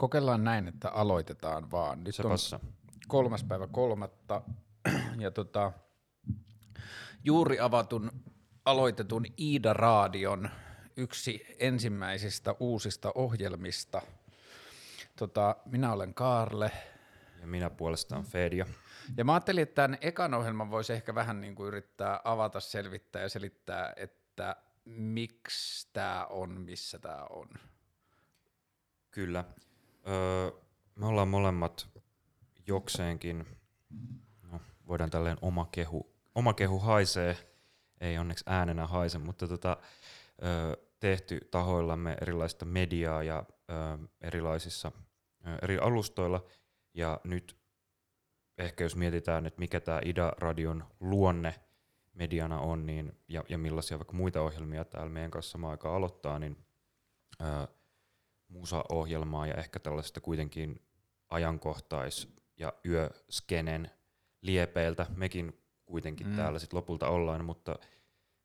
Kokeillaan näin, että aloitetaan vaan. Nyt Se on passa. kolmas päivä kolmatta ja tota, juuri avatun aloitetun Iida Raadion yksi ensimmäisistä uusista ohjelmista. Tota, minä olen Kaarle Ja minä puolestaan Fedia. ja mä ajattelin, että tämän ekan ohjelman voisi ehkä vähän niin kuin yrittää avata, selvittää ja selittää, että miksi tämä on, missä tämä on. Kyllä. Öö, me ollaan molemmat jokseenkin, no, voidaan tälleen oma kehu, oma kehu haisee, ei onneksi äänenä haise, mutta tota, öö, tehty tahoillamme erilaista mediaa ja öö, erilaisissa öö, eri alustoilla. Ja nyt ehkä jos mietitään, että mikä tämä Ida-radion luonne mediana on niin, ja, ja millaisia vaikka muita ohjelmia täällä meidän kanssa samaan aikaan aloittaa, niin öö, musa-ohjelmaa ja ehkä tällaista kuitenkin ajankohtais- ja yöskenen liepeiltä. Mekin kuitenkin Mm. täällä sit lopulta ollaan, mutta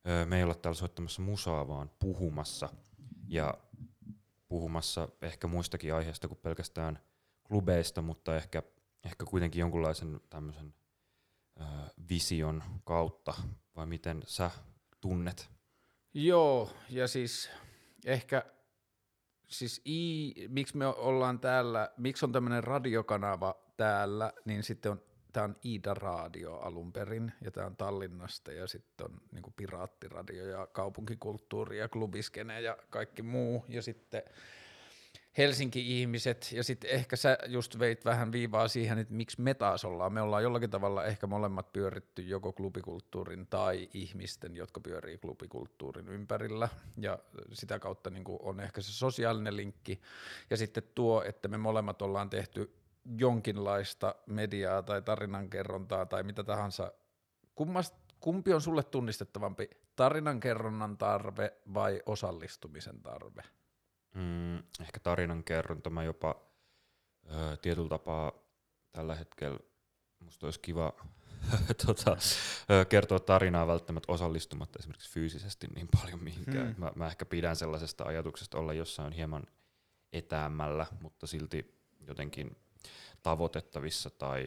ö, me ei olla täällä soittamassa musaa, vaan puhumassa. Ja puhumassa ehkä muistakin aiheista kuin pelkästään klubeista, mutta ehkä, ehkä kuitenkin jonkunlaisen tämmöisen ö, vision kautta, vai miten sä tunnet? Joo, ja siis ehkä, siis I, miksi me ollaan täällä, miksi on tämmöinen radiokanava täällä, niin sitten on, tämä on Iida Radio alun perin, ja tämä on Tallinnasta, ja sitten on niin piraattiradio ja kaupunkikulttuuri ja klubiskene ja kaikki muu, ja sitten Helsinki-ihmiset, ja sitten ehkä sä just veit vähän viivaa siihen, että miksi me taas ollaan. Me ollaan jollakin tavalla ehkä molemmat pyöritty joko klubikulttuurin tai ihmisten, jotka pyörii klubikulttuurin ympärillä, ja sitä kautta niin on ehkä se sosiaalinen linkki, ja sitten tuo, että me molemmat ollaan tehty jonkinlaista mediaa tai tarinankerrontaa tai mitä tahansa. Kummast, kumpi on sulle tunnistettavampi, tarinankerronnan tarve vai osallistumisen tarve? Mm, ehkä tarinan kerronta. Mä jopa ö, tietyllä tapaa tällä hetkellä musta olisi kiva tota, ö, kertoa tarinaa välttämättä osallistumatta esimerkiksi fyysisesti niin paljon mihinkään. Hmm. Mä, mä ehkä pidän sellaisesta ajatuksesta olla jossain hieman etäämmällä, mutta silti jotenkin tavoitettavissa tai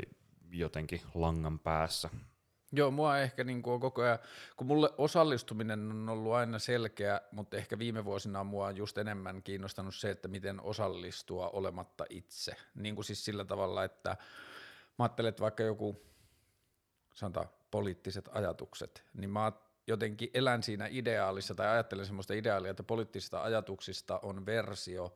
jotenkin langan päässä. Joo, mua ehkä niin kuin on koko ajan, kun mulle osallistuminen on ollut aina selkeä, mutta ehkä viime vuosina mua on just enemmän kiinnostanut se, että miten osallistua olematta itse. Niin kuin siis sillä tavalla, että mä ajattelen, että vaikka joku, sanotaan, poliittiset ajatukset, niin mä jotenkin elän siinä ideaalissa tai ajattelen semmoista ideaalia, että poliittisista ajatuksista on versio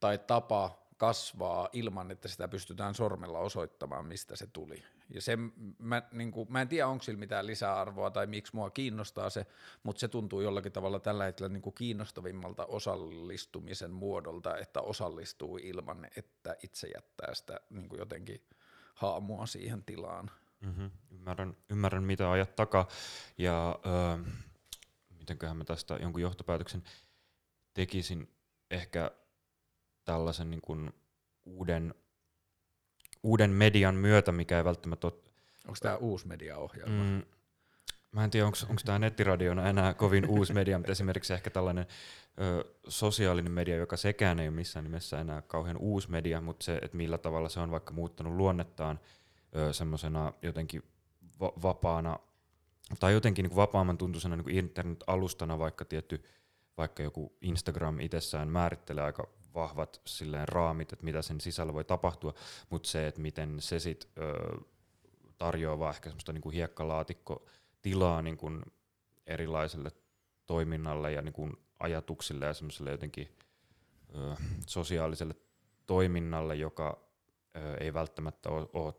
tai tapa kasvaa ilman, että sitä pystytään sormella osoittamaan, mistä se tuli. Ja se, mä, niin kuin, mä en tiedä, onko sillä mitään lisäarvoa tai miksi mua kiinnostaa se, mutta se tuntuu jollakin tavalla tällä hetkellä niin kuin kiinnostavimmalta osallistumisen muodolta, että osallistuu ilman, että itse jättää sitä niin kuin jotenkin haamua siihen tilaan. Mm-hmm. Ymmärrän, ymmärrän, mitä ajat takaa. Ja öö, mitenköhän mä tästä jonkun johtopäätöksen tekisin ehkä tällaisen niin kuin uuden, uuden median myötä, mikä ei välttämättä ole... Onko tämä uusi mediaohjelma? Mm, mä en tiedä, onko tämä nettiradiona enää kovin uusi media, mutta esimerkiksi ehkä tällainen ö, sosiaalinen media, joka sekään ei ole missään nimessä enää kauhean uusi media, mutta se, että millä tavalla se on vaikka muuttanut luonnettaan semmoisena jotenkin va- vapaana, tai jotenkin niin kuin vapaamman tuntuisena niin internet-alustana, vaikka tietty, vaikka joku Instagram itsessään määrittelee aika vahvat silleen raamit, että mitä sen sisällä voi tapahtua, mutta se, että miten se sit ö, tarjoaa vaan ehkä semmoista niin kuin hiekkalaatikko tilaa niin kuin erilaiselle toiminnalle ja niin kuin ajatuksille ja semmoiselle jotenkin ö, sosiaaliselle toiminnalle, joka ö, ei välttämättä ole,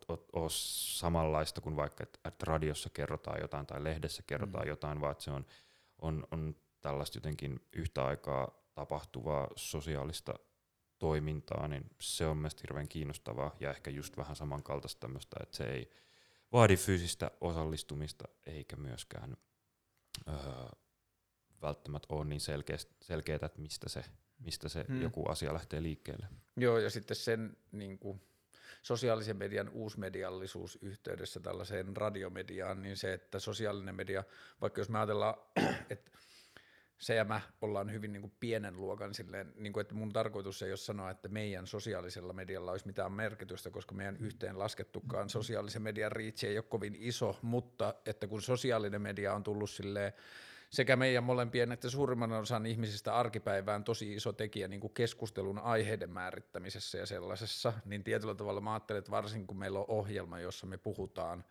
samanlaista kuin vaikka, että, että radiossa kerrotaan jotain tai lehdessä kerrotaan Mm. jotain, vaan se on, on, on tällaista jotenkin yhtä aikaa tapahtuvaa sosiaalista toimintaa, niin se on mielestäni hirveän kiinnostavaa ja ehkä just vähän samankaltaista tämmöistä, että se ei vaadi fyysistä osallistumista eikä myöskään öö, välttämättä ole niin selkeää, että mistä se, mistä se Hmm. joku asia lähtee liikkeelle. Joo, ja sitten sen niin kuin, sosiaalisen median uusmediallisuus yhteydessä tällaiseen radiomediaan, niin se, että sosiaalinen media, vaikka jos me ajatellaan, että se ja mä ollaan hyvin niin kuin pienen luokan silleen, niin kuin, että mun tarkoitus ei ole sanoa, että meidän sosiaalisella medialla olisi mitään merkitystä, koska meidän yhteen laskettukaan sosiaalisen median riitsi ei ole kovin iso, mutta että kun sosiaalinen media on tullut silleen sekä meidän molempien että suurimman osan ihmisistä arkipäivään tosi iso tekijä niin kuin keskustelun aiheiden määrittämisessä ja sellaisessa, niin tietyllä tavalla mä ajattelen, että varsinkin kun meillä on ohjelma, jossa me puhutaan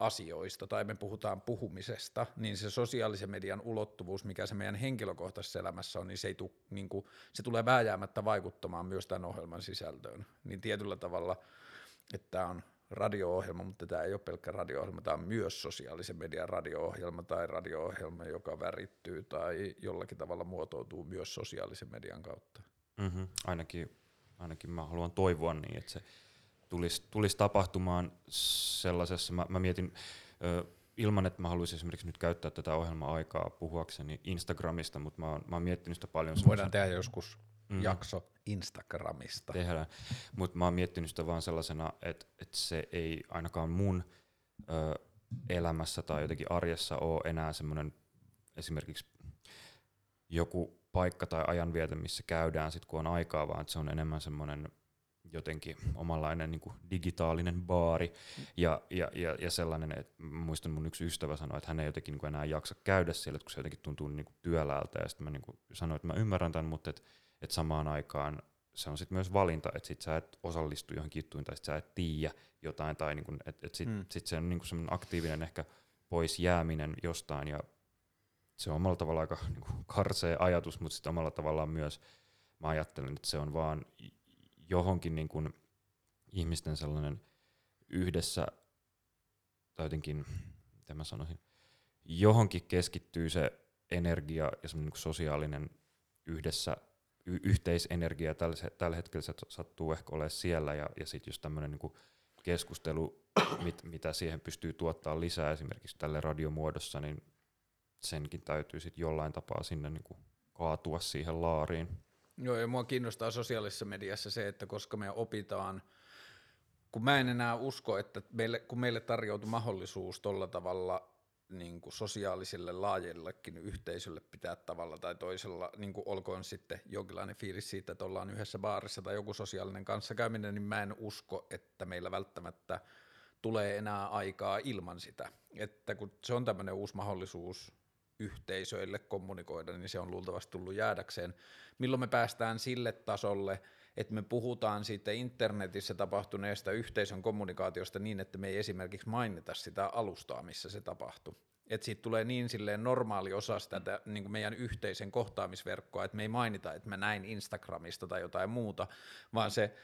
asioista tai me puhutaan puhumisesta, niin se sosiaalisen median ulottuvuus, mikä se meidän henkilökohtaisessa elämässä on, niin se, ei tu, niin kuin, se tulee vääjäämättä vaikuttamaan myös tämän ohjelman sisältöön. Niin tietyllä tavalla, että tämä on radio-ohjelma, mutta tämä ei ole pelkkä radio-ohjelma, tämä on myös sosiaalisen median radio-ohjelma tai radio-ohjelma, joka värittyy tai jollakin tavalla muotoutuu myös sosiaalisen median kautta. Mm-hmm. Ainakin, ainakin mä haluan toivoa niin, että se tulisi, tulisi tapahtumaan sellaisessa, mä, mä mietin, ö, ilman että mä haluaisin esimerkiksi nyt käyttää tätä ohjelma-aikaa puhuakseni Instagramista, mutta mä oon, mä oon miettinyt sitä paljon. Voidaan tehdä joskus mm. jakso Instagramista. Tehdään, mutta mä oon miettinyt sitä vaan sellaisena, että, että se ei ainakaan mun ö, elämässä tai jotenkin arjessa ole enää semmoinen esimerkiksi joku paikka tai ajanvieto, missä käydään sit kun on aikaa, vaan että se on enemmän semmoinen jotenkin omanlainen niin kuin digitaalinen baari. Ja, ja, ja, ja sellainen, että muistan mun yksi ystävä sanoi, että hän ei jotenkin niin kuin enää jaksa käydä siellä, kun se jotenkin tuntuu niin kuin työläältä ja sitten mä niin kuin sanoin, että mä ymmärrän tämän, mutta että, että samaan aikaan se on sitten myös valinta, että sit sä et osallistu johonkin juttuun tai sit sä et tiedä jotain tai niin kuin, että et sit, hmm. sit se on niin kuin aktiivinen ehkä pois jääminen jostain. Ja se on omalla tavalla aika niin kuin karsea ajatus, mutta sitten omalla tavallaan myös mä ajattelen, että se on vaan johonkin niin kuin ihmisten sellainen yhdessä, tai jotenkin, mitä mä sanoisin, johonkin keskittyy se energia ja semmoinen niin sosiaalinen yhdessä, y- yhteisenergia, tällä, tällä hetkellä se sattuu ehkä olemaan siellä, ja, ja sitten just tämmöinen niin keskustelu, mit, mitä siihen pystyy tuottaa lisää esimerkiksi tälle radiomuodossa, niin senkin täytyy sitten jollain tapaa sinne niin kuin kaatua siihen laariin. Joo, ja mua kiinnostaa sosiaalisessa mediassa se, että koska me opitaan, kun mä en enää usko, että meille, kun meille tarjoutui mahdollisuus tuolla tavalla niin kuin sosiaaliselle laajellekin yhteisölle pitää tavalla tai toisella, niin kuin olkoon sitten jonkinlainen fiilis siitä, että ollaan yhdessä baarissa tai joku sosiaalinen kanssakäyminen, niin mä en usko, että meillä välttämättä tulee enää aikaa ilman sitä. Että kun se on tämmöinen uusi mahdollisuus yhteisöille kommunikoida, niin se on luultavasti tullut jäädäkseen. Milloin me päästään sille tasolle, että me puhutaan siitä internetissä tapahtuneesta yhteisön kommunikaatiosta niin, että me ei esimerkiksi mainita sitä alustaa, missä se tapahtui. Että siitä tulee niin silleen normaali osa sitä niin kuin meidän yhteisen kohtaamisverkkoa, että me ei mainita, että mä näin Instagramista tai jotain muuta, vaan se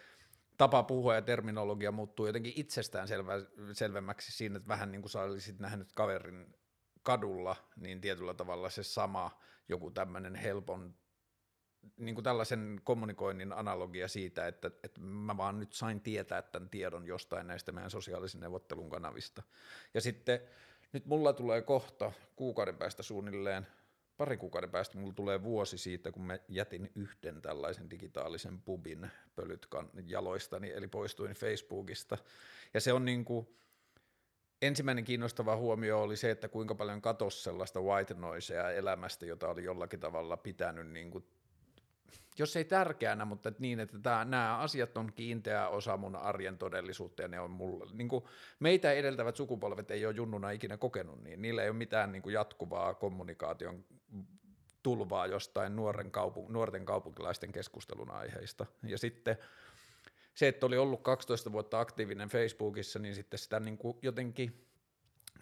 tapa puhua ja terminologia muuttuu jotenkin itsestään selvä, selvemmäksi siinä, että vähän niin kuin sä olisit nähnyt kaverin kadulla, niin tietyllä tavalla se sama joku tämmöinen helpon niin kuin tällaisen kommunikoinnin analogia siitä, että, että mä vaan nyt sain tietää tämän tiedon jostain näistä meidän sosiaalisen neuvottelun kanavista. Ja sitten nyt mulla tulee kohta kuukauden päästä suunnilleen, pari kuukauden päästä mulla tulee vuosi siitä, kun mä jätin yhden tällaisen digitaalisen pubin pölytkan jaloistani, eli poistuin Facebookista. Ja se on niin kuin, ensimmäinen kiinnostava huomio oli se, että kuinka paljon katosi sellaista white noisea elämästä, jota oli jollakin tavalla pitänyt, niin kuin, jos ei tärkeänä, mutta että niin, että tämä, nämä asiat on kiinteä osa mun arjen todellisuutta ja ne on mulle, niin kuin meitä edeltävät sukupolvet ei ole junnuna ikinä kokenut niin, niillä ei ole mitään niin kuin jatkuvaa kommunikaation tulvaa jostain nuoren kaupu- nuorten kaupunkilaisten keskustelun aiheista. Ja sitten se, että oli ollut 12 vuotta aktiivinen Facebookissa, niin sitten sitä niin kuin jotenkin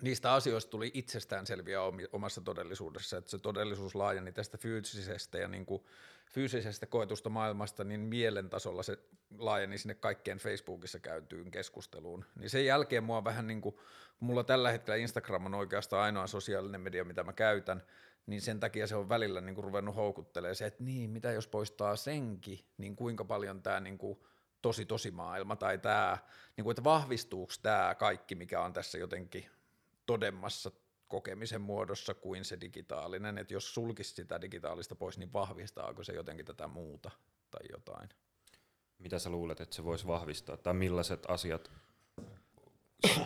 niistä asioista tuli itsestäänselviä omassa todellisuudessa, että se todellisuus laajeni tästä fyysisestä ja niin kuin fyysisestä koetusta maailmasta, niin mielen tasolla se laajeni sinne kaikkeen Facebookissa käytyyn keskusteluun. Niin sen jälkeen mua vähän niin kuin, mulla tällä hetkellä Instagram on oikeastaan ainoa sosiaalinen media, mitä mä käytän, niin sen takia se on välillä niin kuin ruvennut houkuttelemaan se, että niin, mitä jos poistaa senkin, niin kuinka paljon tämä niin kuin – tosi tosi maailma tai tämä, niin kuin, että vahvistuuko tämä kaikki, mikä on tässä jotenkin todemmassa kokemisen muodossa kuin se digitaalinen, että jos sulkisi sitä digitaalista pois, niin vahvistaako se jotenkin tätä muuta tai jotain? Mitä sä luulet, että se voisi vahvistaa, tai millaiset asiat,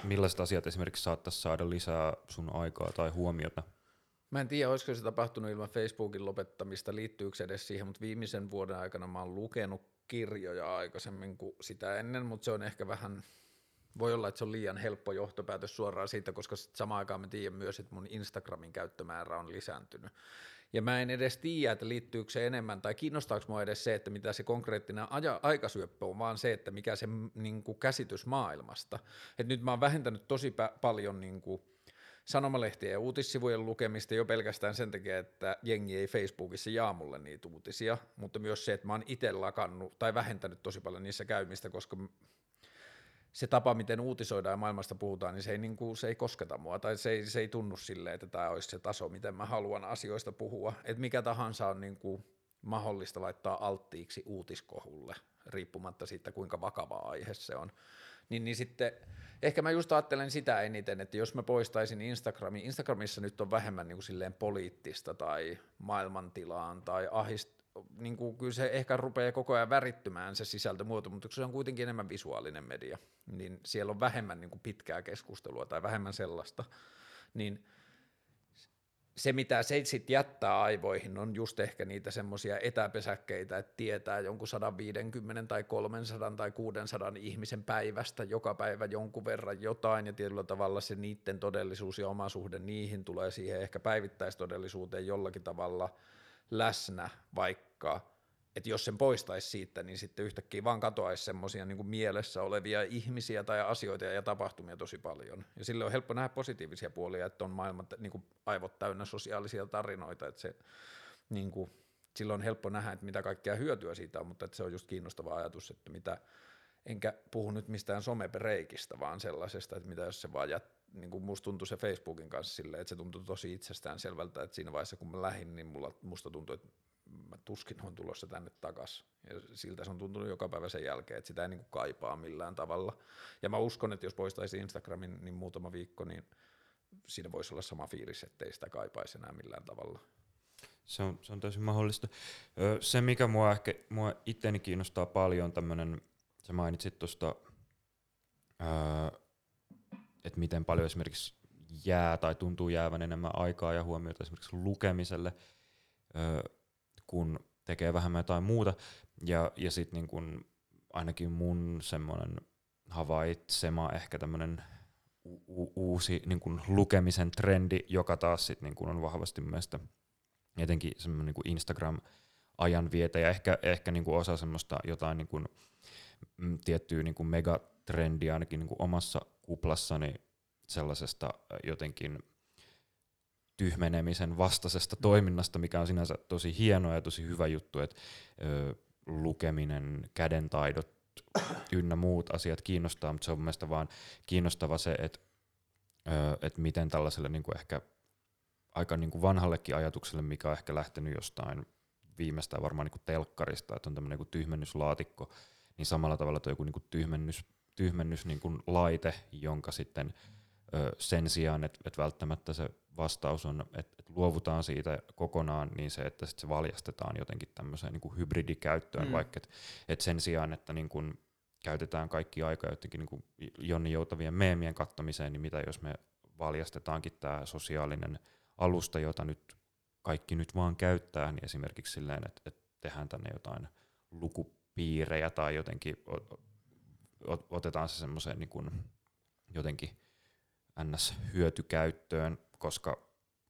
millaiset asiat esimerkiksi saattaisi saada lisää sun aikaa tai huomiota? Mä en tiedä, olisiko se tapahtunut ilman Facebookin lopettamista, liittyykö se edes siihen, mutta viimeisen vuoden aikana mä oon lukenut kirjoja aikaisemmin kuin sitä ennen, mutta se on ehkä vähän, voi olla, että se on liian helppo johtopäätös suoraan siitä, koska samaan aikaan mä tiedän myös, että mun Instagramin käyttömäärä on lisääntynyt. Ja mä en edes tiedä, että liittyykö se enemmän, tai kiinnostaako mua edes se, että mitä se konkreettinen aja, aikasyöppö on, vaan se, että mikä se niin kuin, käsitys maailmasta. Et nyt mä oon vähentänyt tosi pä- paljon niin kuin, sanomalehtien ja uutissivujen lukemista jo pelkästään sen takia, että jengi ei Facebookissa jaa mulle niitä uutisia, mutta myös se, että mä oon itse lakannut tai vähentänyt tosi paljon niissä käymistä, koska se tapa, miten uutisoidaan ja maailmasta puhutaan, niin se ei, niin kuin, se ei kosketa mua, tai se ei, se ei tunnu silleen, että tämä olisi se taso, miten mä haluan asioista puhua. Että mikä tahansa on niin kuin mahdollista laittaa alttiiksi uutiskohulle, riippumatta siitä, kuinka vakava aihe se on. Niin, niin sitten ehkä mä just ajattelen sitä eniten, että jos mä poistaisin Instagramin, Instagramissa nyt on vähemmän niin kuin silleen poliittista tai maailmantilaan tai ahist, niin kuin, kyllä se ehkä rupeaa koko ajan värittymään se sisältömuoto, mutta se on kuitenkin enemmän visuaalinen media, niin siellä on vähemmän niin kuin pitkää keskustelua tai vähemmän sellaista, niin se, mitä se sitten jättää aivoihin, on just ehkä niitä semmoisia etäpesäkkeitä, että tietää jonkun 150 tai 300 tai 600 ihmisen päivästä joka päivä jonkun verran jotain, ja tietyllä tavalla se niiden todellisuus ja oma suhde niihin tulee siihen ehkä päivittäistodellisuuteen jollakin tavalla läsnä, vaikka että jos sen poistaisi siitä, niin sitten yhtäkkiä vaan katoaisi semmoisia niin mielessä olevia ihmisiä tai asioita ja tapahtumia tosi paljon. Ja sille on helppo nähdä positiivisia puolia, että on maailman niin kuin aivot täynnä sosiaalisia tarinoita, että se niin kuin, silloin on helppo nähdä, että mitä kaikkea hyötyä siitä on, mutta että se on just kiinnostava ajatus, että mitä, enkä puhu nyt mistään somepreikistä, vaan sellaisesta, että mitä jos se vaan jät, niin kuin musta tuntui se Facebookin kanssa silleen, että se tuntui tosi itsestään selvältä, että siinä vaiheessa kun mä lähdin, niin mulla, musta tuntui, että mä tuskin on tulossa tänne takas. Ja siltä se on tuntunut joka päivä sen jälkeen, että sitä ei niin kuin kaipaa millään tavalla. Ja mä uskon, että jos poistaisi Instagramin niin muutama viikko, niin siinä voisi olla sama fiilis, että ei sitä kaipaisi enää millään tavalla. Se on, se on täysin mahdollista. Se, mikä mua, ehkä, mua itteni kiinnostaa paljon, tämmöinen, sä mainitsit tuosta, että miten paljon esimerkiksi jää tai tuntuu jäävän enemmän aikaa ja huomiota esimerkiksi lukemiselle kun tekee vähemmän jotain muuta. Ja, ja sitten niin kun ainakin mun semmoinen havaitsema ehkä tämmöinen u- uusi niin kun lukemisen trendi, joka taas sit niin kun on vahvasti mielestä etenkin semmoinen niin Instagram ajanvietä ja ehkä, ehkä niin osa semmoista jotain niin kun, mm, tiettyä niin megatrendiä ainakin niin omassa kuplassani sellaisesta jotenkin tyhmenemisen vastaisesta toiminnasta, mikä on sinänsä tosi hienoa ja tosi hyvä juttu, että ö, lukeminen, kädentaidot ynnä muut asiat kiinnostaa, mutta se on mielestäni vaan kiinnostava se, että et miten tällaiselle niin kuin ehkä aika niin kuin vanhallekin ajatukselle, mikä on ehkä lähtenyt jostain viimeistään varmaan niin kuin telkkarista, että on tämmöinen niin tyhmennyslaatikko, niin samalla tavalla tuo joku kuin tyhmennys, tyhmennys niin kuin laite, jonka sitten ö, sen sijaan, että et välttämättä se vastaus on, että, että luovutaan siitä kokonaan, niin se, että sit se valjastetaan jotenkin tämmöiseen niin kuin hybridikäyttöön, mm. vaikka että, että sen sijaan, että niin kuin käytetään kaikki aika jotenkin niin kuin Jonni Joutavien meemien kattamiseen, niin mitä jos me valjastetaankin tämä sosiaalinen alusta, jota nyt kaikki nyt vaan käyttää, niin esimerkiksi silleen, että, että tehdään tänne jotain lukupiirejä tai jotenkin otetaan se semmoiseen niin kuin jotenkin NS-hyötykäyttöön, koska,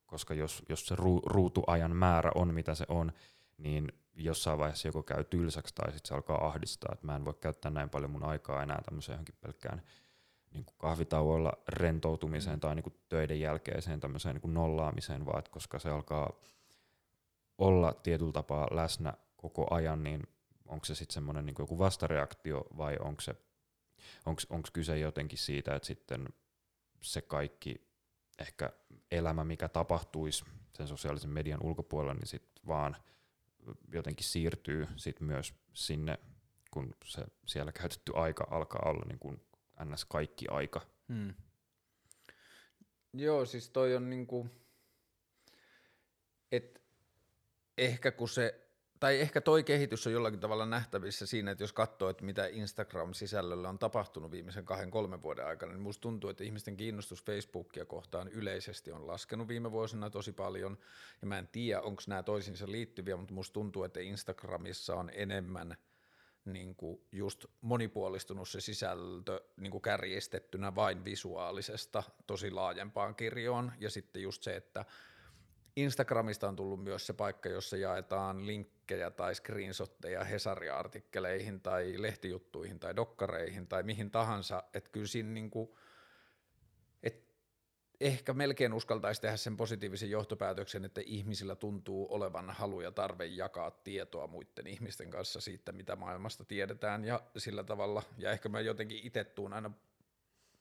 koska jos, jos se ru, ruutuajan määrä on mitä se on, niin jossain vaiheessa joko käy tylsäksi tai sitten se alkaa ahdistaa, että mä en voi käyttää näin paljon mun aikaa enää tämmöiseen johonkin pelkkään niin kuin kahvitauoilla rentoutumiseen mm. tai niin kuin töiden jälkeiseen tämmöiseen niin kuin nollaamiseen, vaan että koska se alkaa olla tietyllä tapaa läsnä koko ajan, niin onko se sitten semmoinen niin joku vastareaktio vai onko se onko kyse jotenkin siitä, että sitten se kaikki ehkä elämä, mikä tapahtuisi sen sosiaalisen median ulkopuolella, niin sitten vaan jotenkin siirtyy sit myös sinne, kun se siellä käytetty aika alkaa olla niin kuin ns. kaikki aika. Hmm. Joo, siis toi on niinku, että ehkä kun se tai ehkä toi kehitys on jollakin tavalla nähtävissä siinä, että jos katsoo, että mitä Instagram-sisällöllä on tapahtunut viimeisen kahden, kolmen vuoden aikana, niin musta tuntuu, että ihmisten kiinnostus Facebookia kohtaan yleisesti on laskenut viime vuosina tosi paljon, ja mä en tiedä, onko nämä toisiinsa liittyviä, mutta musta tuntuu, että Instagramissa on enemmän niin kuin just monipuolistunut se sisältö niin kuin kärjistettynä vain visuaalisesta tosi laajempaan kirjoon, ja sitten just se, että Instagramista on tullut myös se paikka, jossa jaetaan linkkejä tai screenshotteja Hesari-artikkeleihin tai lehtijuttuihin tai dokkareihin tai mihin tahansa, että kyllä siinä niinku, et ehkä melkein uskaltaisi tehdä sen positiivisen johtopäätöksen, että ihmisillä tuntuu olevan halu ja tarve jakaa tietoa muiden ihmisten kanssa siitä, mitä maailmasta tiedetään. Ja sillä tavalla, ja ehkä mä jotenkin itse tuun aina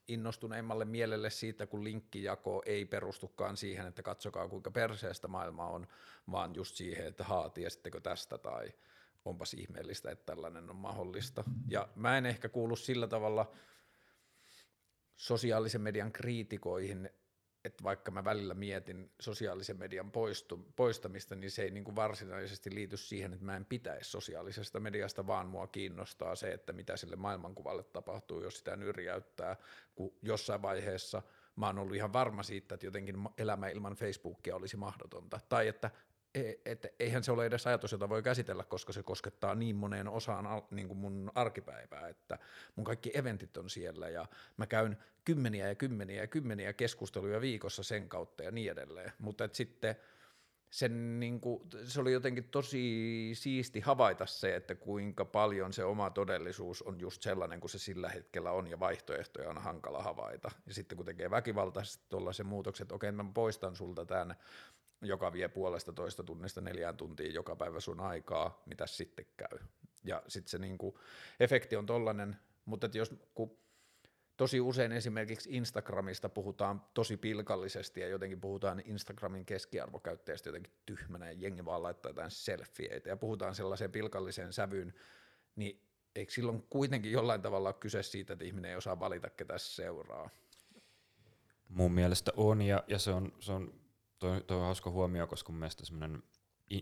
innostuneimmalle mielelle siitä, kun linkkijako ei perustukaan siihen, että katsokaa kuinka perseestä maailma on, vaan just siihen, että haa, tiesittekö tästä tai onpas ihmeellistä, että tällainen on mahdollista. Ja mä en ehkä kuulu sillä tavalla sosiaalisen median kriitikoihin, että vaikka mä välillä mietin sosiaalisen median poistu, poistamista, niin se ei niin kuin varsinaisesti liity siihen, että mä en pitäisi sosiaalisesta mediasta, vaan mua kiinnostaa se, että mitä sille maailmankuvalle tapahtuu, jos sitä nyrjäyttää, kun jossain vaiheessa mä oon ollut ihan varma siitä, että jotenkin elämä ilman Facebookia olisi mahdotonta, tai että että eihän se ole edes ajatus, jota voi käsitellä, koska se koskettaa niin moneen osaan niin kuin mun arkipäivää, että mun kaikki eventit on siellä ja mä käyn kymmeniä ja kymmeniä ja kymmeniä keskusteluja viikossa sen kautta ja niin edelleen, mutta sitten sen niin kuin, se oli jotenkin tosi siisti havaita se, että kuinka paljon se oma todellisuus on just sellainen kuin se sillä hetkellä on ja vaihtoehtoja on hankala havaita. Ja sitten kun tekee väkivaltaisesti tuollaisen muutoksen, että okei, mä poistan sulta tämän joka vie puolesta toista tunnista neljään tuntiin joka päivä sun aikaa, mitä sitten käy. Ja sitten se niinku, efekti on tollainen, mutta jos kun tosi usein esimerkiksi Instagramista puhutaan tosi pilkallisesti ja jotenkin puhutaan Instagramin keskiarvokäyttäjästä jotenkin tyhmänä ja jengi vaan laittaa jotain selfieitä ja puhutaan sellaiseen pilkalliseen sävyyn, niin eikö silloin kuitenkin jollain tavalla ole kyse siitä, että ihminen ei osaa valita, ketä seuraa? Mun mielestä on, ja, ja se on, se on Tuo, tuo on hauska huomio, koska mun mielestä semmoinen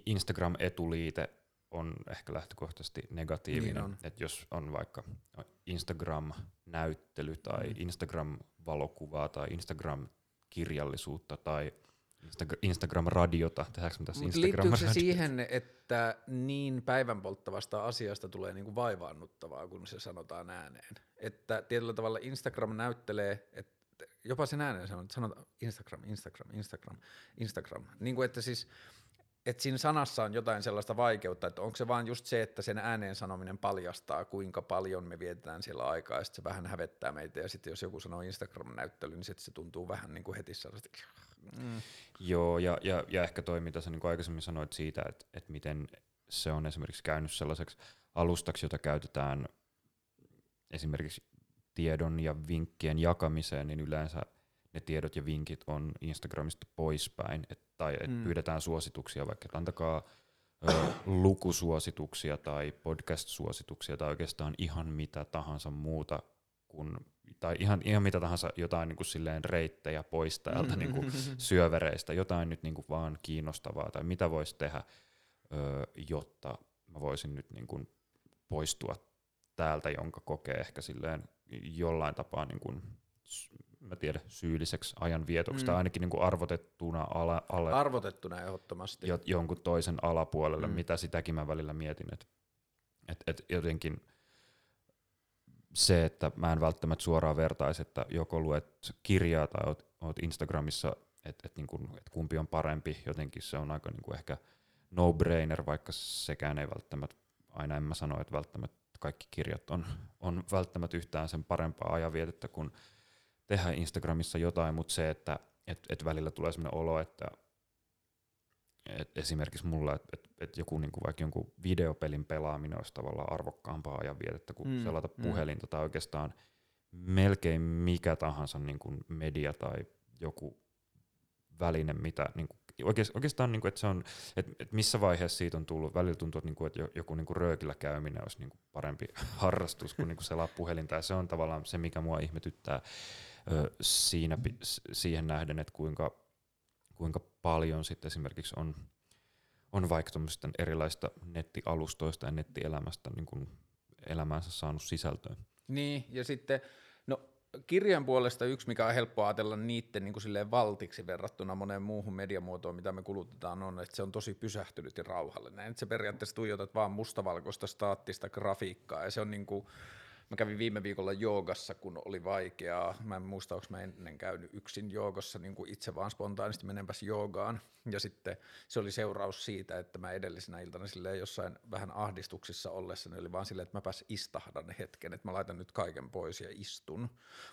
Instagram-etuliite on ehkä lähtökohtaisesti negatiivinen. Niin että jos on vaikka Instagram-näyttely tai mm. Instagram-valokuvaa tai Instagram-kirjallisuutta tai Instagram-radiota, tehdäänkö me tässä instagram se siihen, että niin päivänpolttavasta asiasta tulee niinku vaivaannuttavaa, kun se sanotaan ääneen? Että tietyllä tavalla Instagram näyttelee, että jopa sen äänen että sanotaan Instagram, Instagram, Instagram, Instagram. Niin kuin että siis, että siinä sanassa on jotain sellaista vaikeutta, että onko se vaan just se, että sen ääneen sanominen paljastaa, kuinka paljon me vietetään siellä aikaa, ja sitten se vähän hävettää meitä, ja sitten jos joku sanoo Instagram-näyttely, niin sitten se tuntuu vähän niin kuin heti sellaista. Mm. Joo, ja, ja, ja ehkä toi, mitä sä niin aikaisemmin sanoit siitä, että, että miten se on esimerkiksi käynyt sellaiseksi alustaksi, jota käytetään esimerkiksi tiedon ja vinkkien jakamiseen, niin yleensä ne tiedot ja vinkit on Instagramista poispäin, et, tai et mm. pyydetään suosituksia, vaikka että antakaa ö, lukusuosituksia tai podcast-suosituksia tai oikeastaan ihan mitä tahansa muuta, kun, tai ihan, ihan mitä tahansa jotain niin kuin silleen reittejä pois täältä niin kuin syövereistä, jotain nyt niin kuin vaan kiinnostavaa tai mitä voisi tehdä, ö, jotta mä voisin nyt niin kuin poistua täältä, jonka kokee ehkä silleen jollain tapaa niin kuin, mä tiedän, syylliseksi ajanvietoksi mm. tai ainakin niin kuin arvotettuna ala, ale, Arvotettuna ehdottomasti. Jo, jonkun toisen alapuolelle, mm. mitä sitäkin mä välillä mietin, että et, et jotenkin se, että mä en välttämättä suoraan vertaisi, että joko luet kirjaa tai oot, oot Instagramissa, että et niin et kumpi on parempi, jotenkin se on aika niin kuin ehkä no-brainer, vaikka sekään ei välttämättä, aina en mä sano, että välttämättä kaikki kirjat on, on välttämättä yhtään sen parempaa ajanvietettä kuin tehdä Instagramissa jotain, mutta se, että et, et välillä tulee sellainen olo, että et esimerkiksi mulla, että et, et joku niinku vaikka jonkun videopelin pelaaminen olisi tavallaan arvokkaampaa ajanvietettä kuin mm, selata mm. puhelinta tai oikeastaan melkein mikä tahansa niinku media tai joku väline, mitä niinku oikeastaan, niin kuin, että, se on, että, että missä vaiheessa siitä on tullut, välillä tuntuu, että, niin kuin, että joku niin kuin röökillä käyminen olisi niin kuin parempi harrastus kuin, niin kuin selaa puhelinta, ja se on tavallaan se, mikä mua ihmetyttää ö, siinä, siihen nähden, että kuinka, kuinka paljon sitten esimerkiksi on, on vaikka erilaista nettialustoista ja nettielämästä niin kuin elämäänsä saanut sisältöä. Niin, ja sitten, no kirjan puolesta yksi, mikä on helppo ajatella niiden niin kuin valtiksi verrattuna moneen muuhun mediamuotoon, mitä me kulutetaan, on, että se on tosi pysähtynyt ja rauhallinen. Että se periaatteessa tuijotat vaan mustavalkoista staattista grafiikkaa, ja se on niin kuin, Mä kävin viime viikolla joogassa, kun oli vaikeaa. Mä en muista, onko mä ennen käynyt yksin joogassa niin kuin itse vaan spontaanisti menenpäs joogaan. Ja sitten se oli seuraus siitä, että mä edellisenä iltana silleen jossain vähän ahdistuksissa ollessa, niin oli vaan silleen, että mä pääs istahdan hetken, että mä laitan nyt kaiken pois ja istun.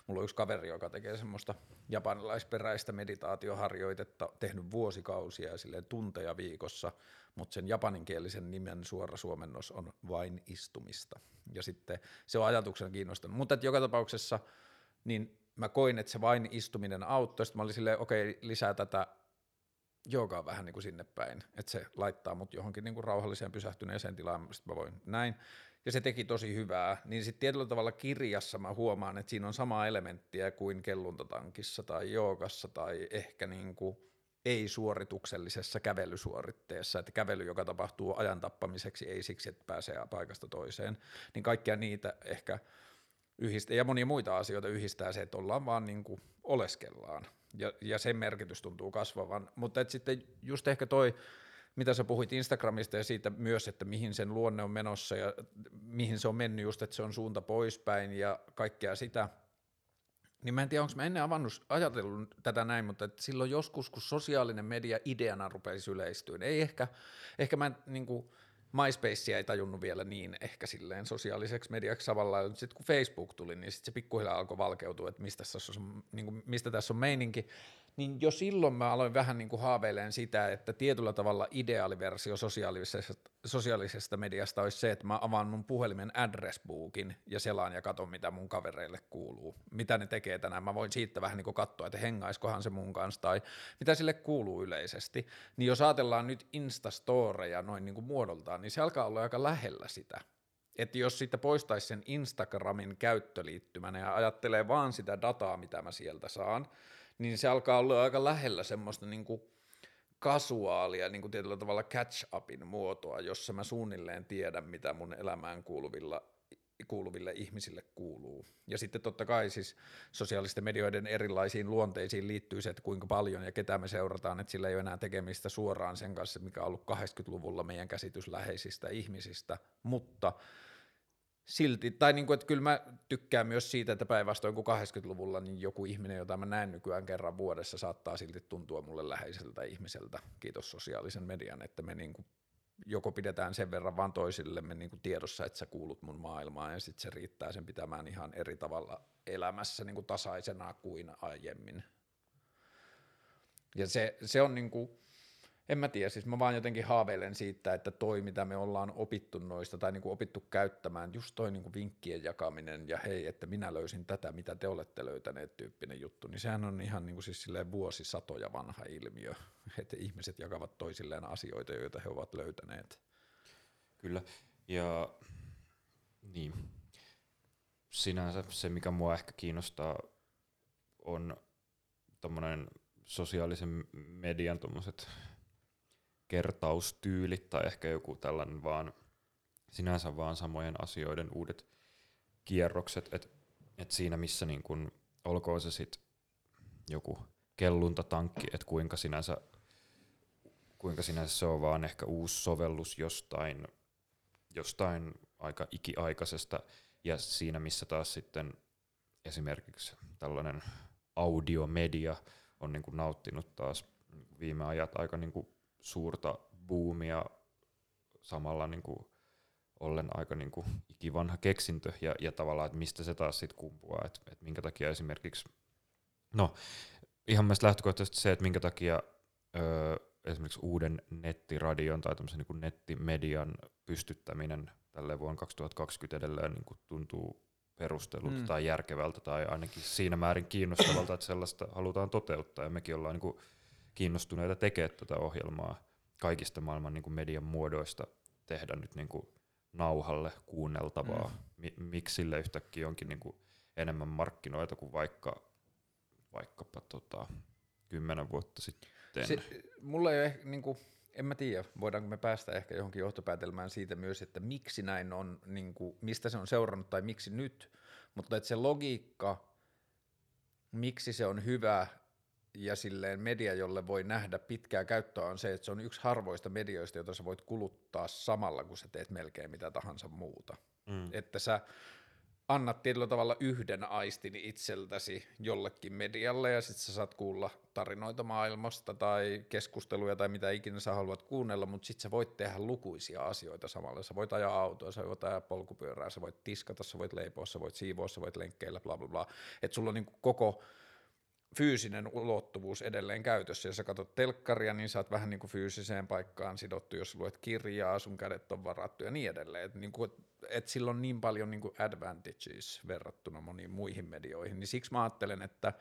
Mulla on yksi kaveri, joka tekee semmoista japanilaisperäistä meditaatioharjoitetta, tehnyt vuosikausia ja silleen tunteja viikossa, mutta sen japaninkielisen nimen suora suomennos on vain istumista. Ja sitten se on ajatuksena kiinnostanut. Mutta joka tapauksessa niin mä koin, että se vain istuminen auttoi. Sitten mä olin silleen, okei, okay, lisää tätä joogaa vähän niin kuin sinne päin, että se laittaa mut johonkin niin kuin rauhalliseen pysähtyneeseen tilaan, sitten mä voin näin. Ja se teki tosi hyvää, niin sitten tietyllä tavalla kirjassa mä huomaan, että siinä on sama elementtiä kuin kelluntatankissa tai joogassa tai ehkä niin kuin ei-suorituksellisessa kävelysuoritteessa, että kävely, joka tapahtuu ajan tappamiseksi, ei siksi, että pääsee paikasta toiseen, niin kaikkia niitä ehkä yhdistää, ja monia muita asioita yhdistää se, että ollaan vaan niin kuin oleskellaan, ja, ja sen merkitys tuntuu kasvavan, mutta et sitten just ehkä toi, mitä sä puhuit Instagramista ja siitä myös, että mihin sen luonne on menossa ja mihin se on mennyt just, että se on suunta poispäin ja kaikkea sitä – niin mä en tiedä, onko mä ennen avannut, ajatellut tätä näin, mutta että silloin joskus, kun sosiaalinen media ideana rupesi yleistyä, ei ehkä, ehkä mä niin kuin, MySpacea ei tajunnut vielä niin ehkä silleen sosiaaliseksi mediaksi samalla sitten kun Facebook tuli, niin sitten se pikkuhiljaa alkoi valkeutua, että mistä tässä on, niin kuin, mistä tässä on meininki, niin jo silloin mä aloin vähän niin kuin haaveilemaan sitä, että tietyllä tavalla ideaaliversio sosiaalisesta, sosiaalisesta mediasta olisi se, että mä avaan mun puhelimen addressbookin ja selaan ja katon, mitä mun kavereille kuuluu, mitä ne tekee tänään. Mä voin siitä vähän niin kuin katsoa, että hengaiskohan se mun kanssa tai mitä sille kuuluu yleisesti. Niin jos ajatellaan nyt Instastoreja noin niin kuin muodoltaan, niin se alkaa olla aika lähellä sitä. Että jos siitä poistaisi sen Instagramin käyttöliittymänä ja ajattelee vaan sitä dataa, mitä mä sieltä saan, niin se alkaa olla aika lähellä semmoista niin kuin kasuaalia niin kuin tietyllä tavalla catch-upin muotoa, jossa mä suunnilleen tiedän, mitä mun elämään kuuluvilla kuuluville ihmisille kuuluu. Ja sitten totta kai siis sosiaalisten medioiden erilaisiin luonteisiin liittyy se, että kuinka paljon ja ketä me seurataan, että sillä ei ole enää tekemistä suoraan sen kanssa, mikä on ollut 80-luvulla meidän käsitys läheisistä ihmisistä, mutta silti, tai niin kuin, että kyllä mä tykkään myös siitä, että päinvastoin kuin 80-luvulla, niin joku ihminen, jota mä näen nykyään kerran vuodessa, saattaa silti tuntua mulle läheiseltä ihmiseltä, kiitos sosiaalisen median, että me niin kuin joko pidetään sen verran vaan toisillemme niin kuin tiedossa, että sä kuulut mun maailmaan, ja sitten se riittää sen pitämään ihan eri tavalla elämässä niin kuin tasaisena kuin aiemmin. Ja se, se on niin kuin, en mä tiedä, siis mä vaan jotenkin haaveilen siitä, että toi mitä me ollaan opittu noista tai niinku opittu käyttämään, just toi niinku vinkkien jakaminen ja hei, että minä löysin tätä, mitä te olette löytäneet tyyppinen juttu, niin sehän on ihan niinku siis silleen vuosisatoja vanha ilmiö, että ihmiset jakavat toisilleen asioita, joita he ovat löytäneet. Kyllä, ja niin, sinänsä se, mikä mua ehkä kiinnostaa, on tommonen sosiaalisen median tuommoiset kertaustyylit tai ehkä joku tällainen vaan sinänsä vaan samojen asioiden uudet kierrokset, että et siinä missä niin kun, olkoon se sitten joku kelluntatankki, että kuinka sinänsä, kuinka sinänsä se on vaan ehkä uusi sovellus jostain, jostain aika ikiaikaisesta, ja siinä missä taas sitten esimerkiksi tällainen audiomedia on niin kuin nauttinut taas viime ajat aika niin kuin suurta buumia samalla niin kuin ollen aika niin kuin ikivanha keksintö ja, ja tavallaan, että mistä se taas sitten kumpuaa, että, että minkä takia esimerkiksi, no ihan mielestäni lähtökohtaisesti se, että minkä takia öö, esimerkiksi uuden nettiradion tai tämmöisen niin kuin nettimedian pystyttäminen tälle vuonna 2020 edelleen niin kuin tuntuu perustelulta mm. tai järkevältä tai ainakin siinä määrin kiinnostavalta, että sellaista halutaan toteuttaa ja mekin ollaan niin kuin kiinnostuneita tekemään tätä ohjelmaa kaikista maailman niin kuin median muodoista tehdä nyt niin kuin nauhalle kuunneltavaa. Mm. Mi- miksi sille yhtäkkiä onkin niin kuin enemmän markkinoita kuin vaikka, vaikkapa tota, kymmenen vuotta sitten? Se, mulla ei ole niin kuin, en mä tiedä, voidaanko me päästä ehkä johonkin johtopäätelmään siitä myös, että miksi näin on, niin kuin, mistä se on seurannut tai miksi nyt, mutta että se logiikka, miksi se on hyvä ja silleen media, jolle voi nähdä pitkää käyttöä on se, että se on yksi harvoista medioista, jota sä voit kuluttaa samalla, kun sä teet melkein mitä tahansa muuta. Mm. Että sä annat tietyllä tavalla yhden aistin itseltäsi jollekin medialle ja sitten sä saat kuulla tarinoita maailmasta tai keskusteluja tai mitä ikinä sä haluat kuunnella, mutta sitten sä voit tehdä lukuisia asioita samalla. Sä voit ajaa autoa, sä voit ajaa polkupyörää, sä voit tiskata, sä voit leipoa, sä voit siivoa, sä voit lenkkeillä, bla bla bla. Että sulla on niin koko fyysinen ulottuvuus edelleen käytössä. Jos sä katsot telkkaria, niin sä oot vähän niin kuin fyysiseen paikkaan sidottu, jos luet kirjaa, sun kädet on varattu ja niin edelleen. Et niin kuin, et sillä on niin paljon niin kuin advantages verrattuna moniin muihin medioihin, niin siksi mä ajattelen, että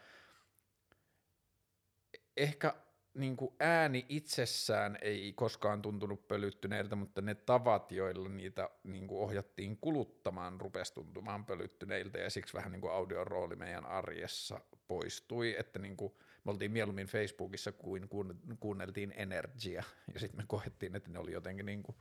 ehkä niin kuin ääni itsessään ei koskaan tuntunut pölyttyneeltä, mutta ne tavat, joilla niitä niin kuin ohjattiin kuluttamaan, rupesi tuntumaan pölyttyneiltä ja siksi vähän niin kuin audion rooli meidän arjessa poistui, että niin kuin me oltiin mieluummin Facebookissa kuin kuunneltiin Energia ja sitten me koettiin, että ne oli jotenkin niin kuin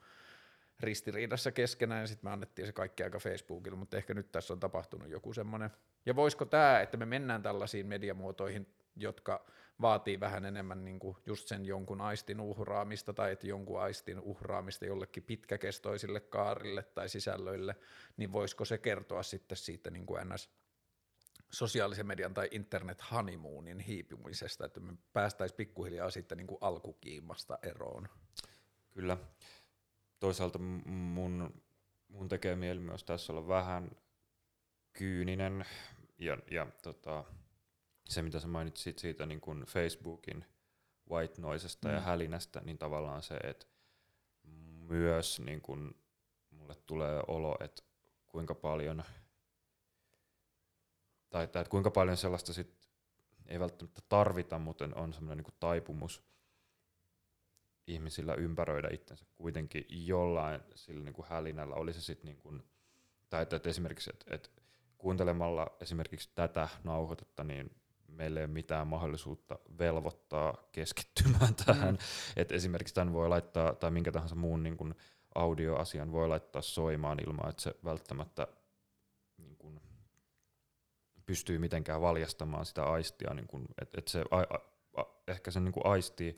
ristiriidassa keskenään ja sitten me annettiin se kaikki aika Facebookilla, mutta ehkä nyt tässä on tapahtunut joku semmoinen. Ja voisiko tämä, että me mennään tällaisiin mediamuotoihin, jotka vaatii vähän enemmän niin kuin just sen jonkun aistin uhraamista tai että jonkun aistin uhraamista jollekin pitkäkestoisille kaarille tai sisällöille, niin voisiko se kertoa sitten siitä niin kuin ns sosiaalisen median tai internet honeymoonin hiipumisesta, että me päästäisiin pikkuhiljaa sitten niin kuin alkukiimasta eroon. Kyllä. Toisaalta mun, mun tekee mieli myös tässä olla vähän kyyninen ja, ja tota, se, mitä sä mainitsit siitä niin kuin Facebookin white noisesta mm. ja hälinästä, niin tavallaan se, että myös niin kuin mulle tulee olo, että kuinka paljon tai, että kuinka paljon sellaista sit ei välttämättä tarvita, mutta on semmoinen niin taipumus ihmisillä ympäröidä itsensä kuitenkin jollain sillä niin kuin hälinällä, oli se sitten niin kuin, tai että, että esimerkiksi, että, että kuuntelemalla esimerkiksi tätä nauhoitetta, niin meillä ei ole mitään mahdollisuutta velvoittaa keskittymään tähän. Mm. Et esimerkiksi tämän voi laittaa, tai minkä tahansa muun niin kuin audioasian voi laittaa soimaan ilman, että se välttämättä niin kuin, pystyy mitenkään valjastamaan sitä aistia. Niin kuin, et, et se, a, a, ehkä se niin kuin aistii,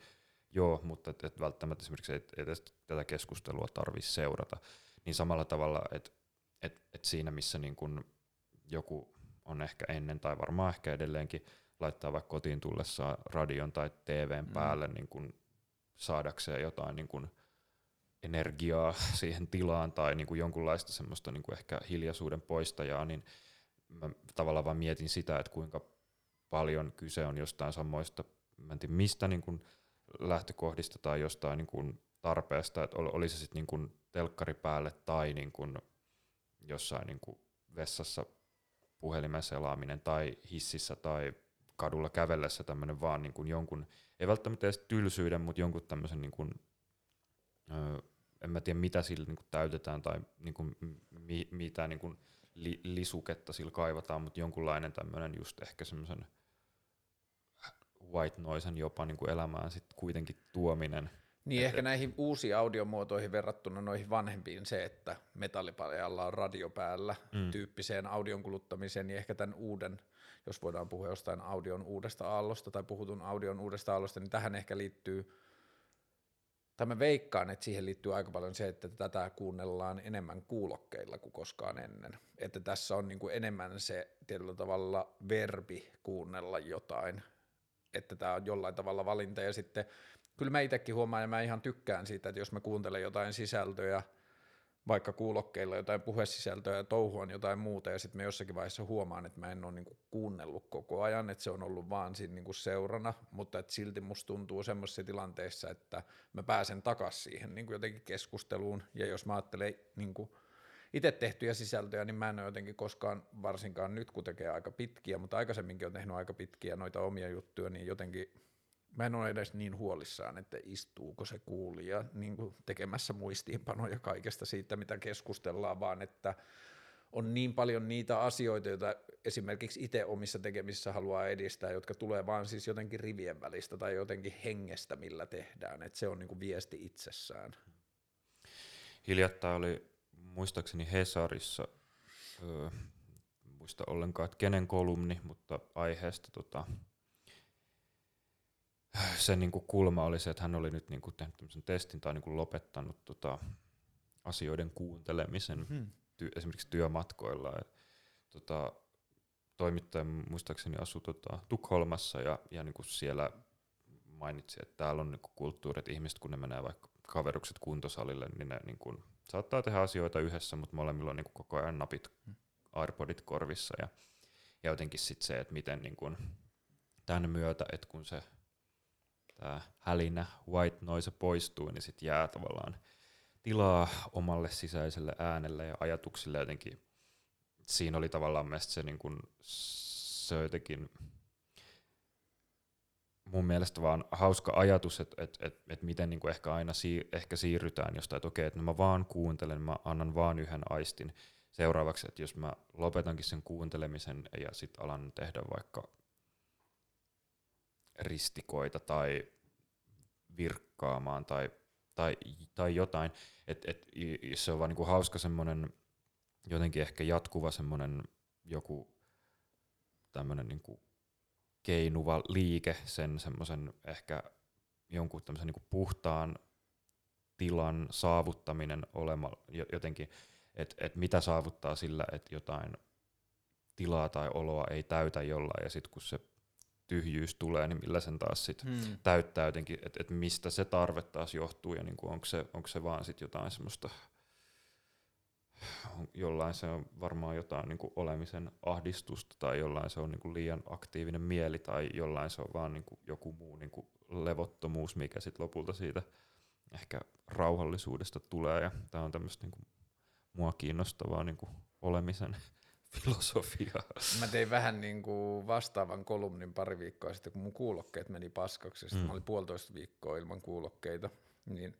joo, mutta et, et välttämättä esimerkiksi et, et tätä keskustelua tarvitse seurata. Niin samalla tavalla, että et, et siinä missä niin kuin joku on ehkä ennen tai varmaan ehkä edelleenkin laittaa vaikka kotiin tullessaan radion tai TVn mm. päälle niin kun saadakseen jotain niin kun energiaa siihen tilaan tai niin kuin jonkunlaista semmoista niin kuin ehkä hiljaisuuden poistajaa, niin mä tavallaan vaan mietin sitä, että kuinka paljon kyse on jostain samoista, mä en tiedä mistä niin kuin lähtökohdista tai jostain niin kuin tarpeesta, että oli se sitten niin kuin telkkari päälle tai niin kuin jossain niin kuin vessassa puhelimen selaaminen tai hississä tai kadulla kävellessä tämmöinen vaan niin kuin jonkun, ei välttämättä edes tylsyyden, mutta jonkun tämmöisen, niin kuin, öö, en mä tiedä mitä sillä niin kuin täytetään tai niin kuin, mi, mitä niin kuin li, lisuketta sillä kaivataan, mutta jonkunlainen tämmöinen just ehkä semmoisen white noisen jopa niin kuin elämään sitten kuitenkin tuominen – niin et, ehkä näihin uusiin audiomuotoihin verrattuna noihin vanhempiin se, että metallipaljalla on radio päällä mm. tyyppiseen audion kuluttamiseen, niin ehkä tämän uuden, jos voidaan puhua jostain audion uudesta aallosta tai puhutun audion uudesta aallosta, niin tähän ehkä liittyy, tai mä veikkaan, että siihen liittyy aika paljon se, että tätä kuunnellaan enemmän kuulokkeilla kuin koskaan ennen. Että tässä on niin kuin enemmän se tietyllä tavalla verbi kuunnella jotain, että tämä on jollain tavalla valinta ja sitten – kyllä mä itsekin huomaan ja mä ihan tykkään siitä, että jos mä kuuntelen jotain sisältöjä, vaikka kuulokkeilla jotain puhesisältöä ja touhuan jotain muuta ja sitten mä jossakin vaiheessa huomaan, että mä en ole niinku kuunnellut koko ajan, että se on ollut vaan siinä niinku seurana, mutta että silti musta tuntuu semmoisessa tilanteessa, että mä pääsen takaisin siihen niinku jotenkin keskusteluun ja jos mä ajattelen niinku itse tehtyjä sisältöjä, niin mä en ole jotenkin koskaan, varsinkaan nyt kun tekee aika pitkiä, mutta aikaisemminkin on tehnyt aika pitkiä noita omia juttuja, niin jotenkin mä en ole edes niin huolissaan, että istuuko se kuulija niin kuin tekemässä muistiinpanoja kaikesta siitä, mitä keskustellaan, vaan että on niin paljon niitä asioita, joita esimerkiksi itse omissa tekemisissä haluaa edistää, jotka tulee vaan siis jotenkin rivien välistä tai jotenkin hengestä, millä tehdään, että se on niinku viesti itsessään. Hiljattain oli muistaakseni Hesarissa, öö, muista ollenkaan, että kenen kolumni, mutta aiheesta tota, se niinku kulma oli se, että hän oli nyt niinku tehnyt testin tai niinku lopettanut tota, asioiden kuuntelemisen hmm. ty- esimerkiksi työmatkoilla. Ja, tota, toimittaja muistaakseni asui tota, Tukholmassa ja, ja niinku siellä mainitsi, että täällä on niinku kulttuuri, että ihmiset kun ne menee vaikka kaverukset kuntosalille, niin ne niinku, saattaa tehdä asioita yhdessä, mutta molemmilla on niinku koko ajan napit, hmm. AirPodit korvissa ja, ja jotenkin sitten se, että miten niinku, tämän myötä, että kun se tämä hälinä, white noise poistuu, niin sitten jää tavallaan tilaa omalle sisäiselle äänelle ja ajatuksille jotenkin. Siinä oli tavallaan mielestäni se, niin kun, se jotenkin mun mielestä vaan hauska ajatus, että et, et, et miten niin ehkä aina siir, ehkä siirrytään jostain, että okei, että no mä vaan kuuntelen, mä annan vaan yhden aistin seuraavaksi, että jos mä lopetankin sen kuuntelemisen ja sitten alan tehdä vaikka ristikoita tai virkkaamaan tai, tai, tai jotain. Et, et, se on vaan niinku hauska semmoinen jotenkin ehkä jatkuva semmoinen joku tämmöinen niinku keinuva liike, sen semmoisen ehkä jonkun tämmöisen niinku puhtaan tilan saavuttaminen olema jotenkin, että et mitä saavuttaa sillä, että jotain tilaa tai oloa ei täytä jollain, ja sitten kun se tyhjyys tulee, niin millä sen taas sit hmm. täyttää jotenkin, että et mistä se tarve taas johtuu ja niinku onko se, onko se vaan sit jotain semmoista, jollain se on varmaan jotain niinku olemisen ahdistusta tai jollain se on niinku liian aktiivinen mieli tai jollain se on vaan niinku joku muu niinku levottomuus, mikä sitten lopulta siitä ehkä rauhallisuudesta tulee ja tämä on tämmöistä niinku mua kiinnostavaa niinku olemisen filosofiaa. Mä tein vähän niin kuin vastaavan kolumnin pari viikkoa sitten, kun mun kuulokkeet meni paskaksi. Sitten mm. mä olin puolitoista viikkoa ilman kuulokkeita. Niin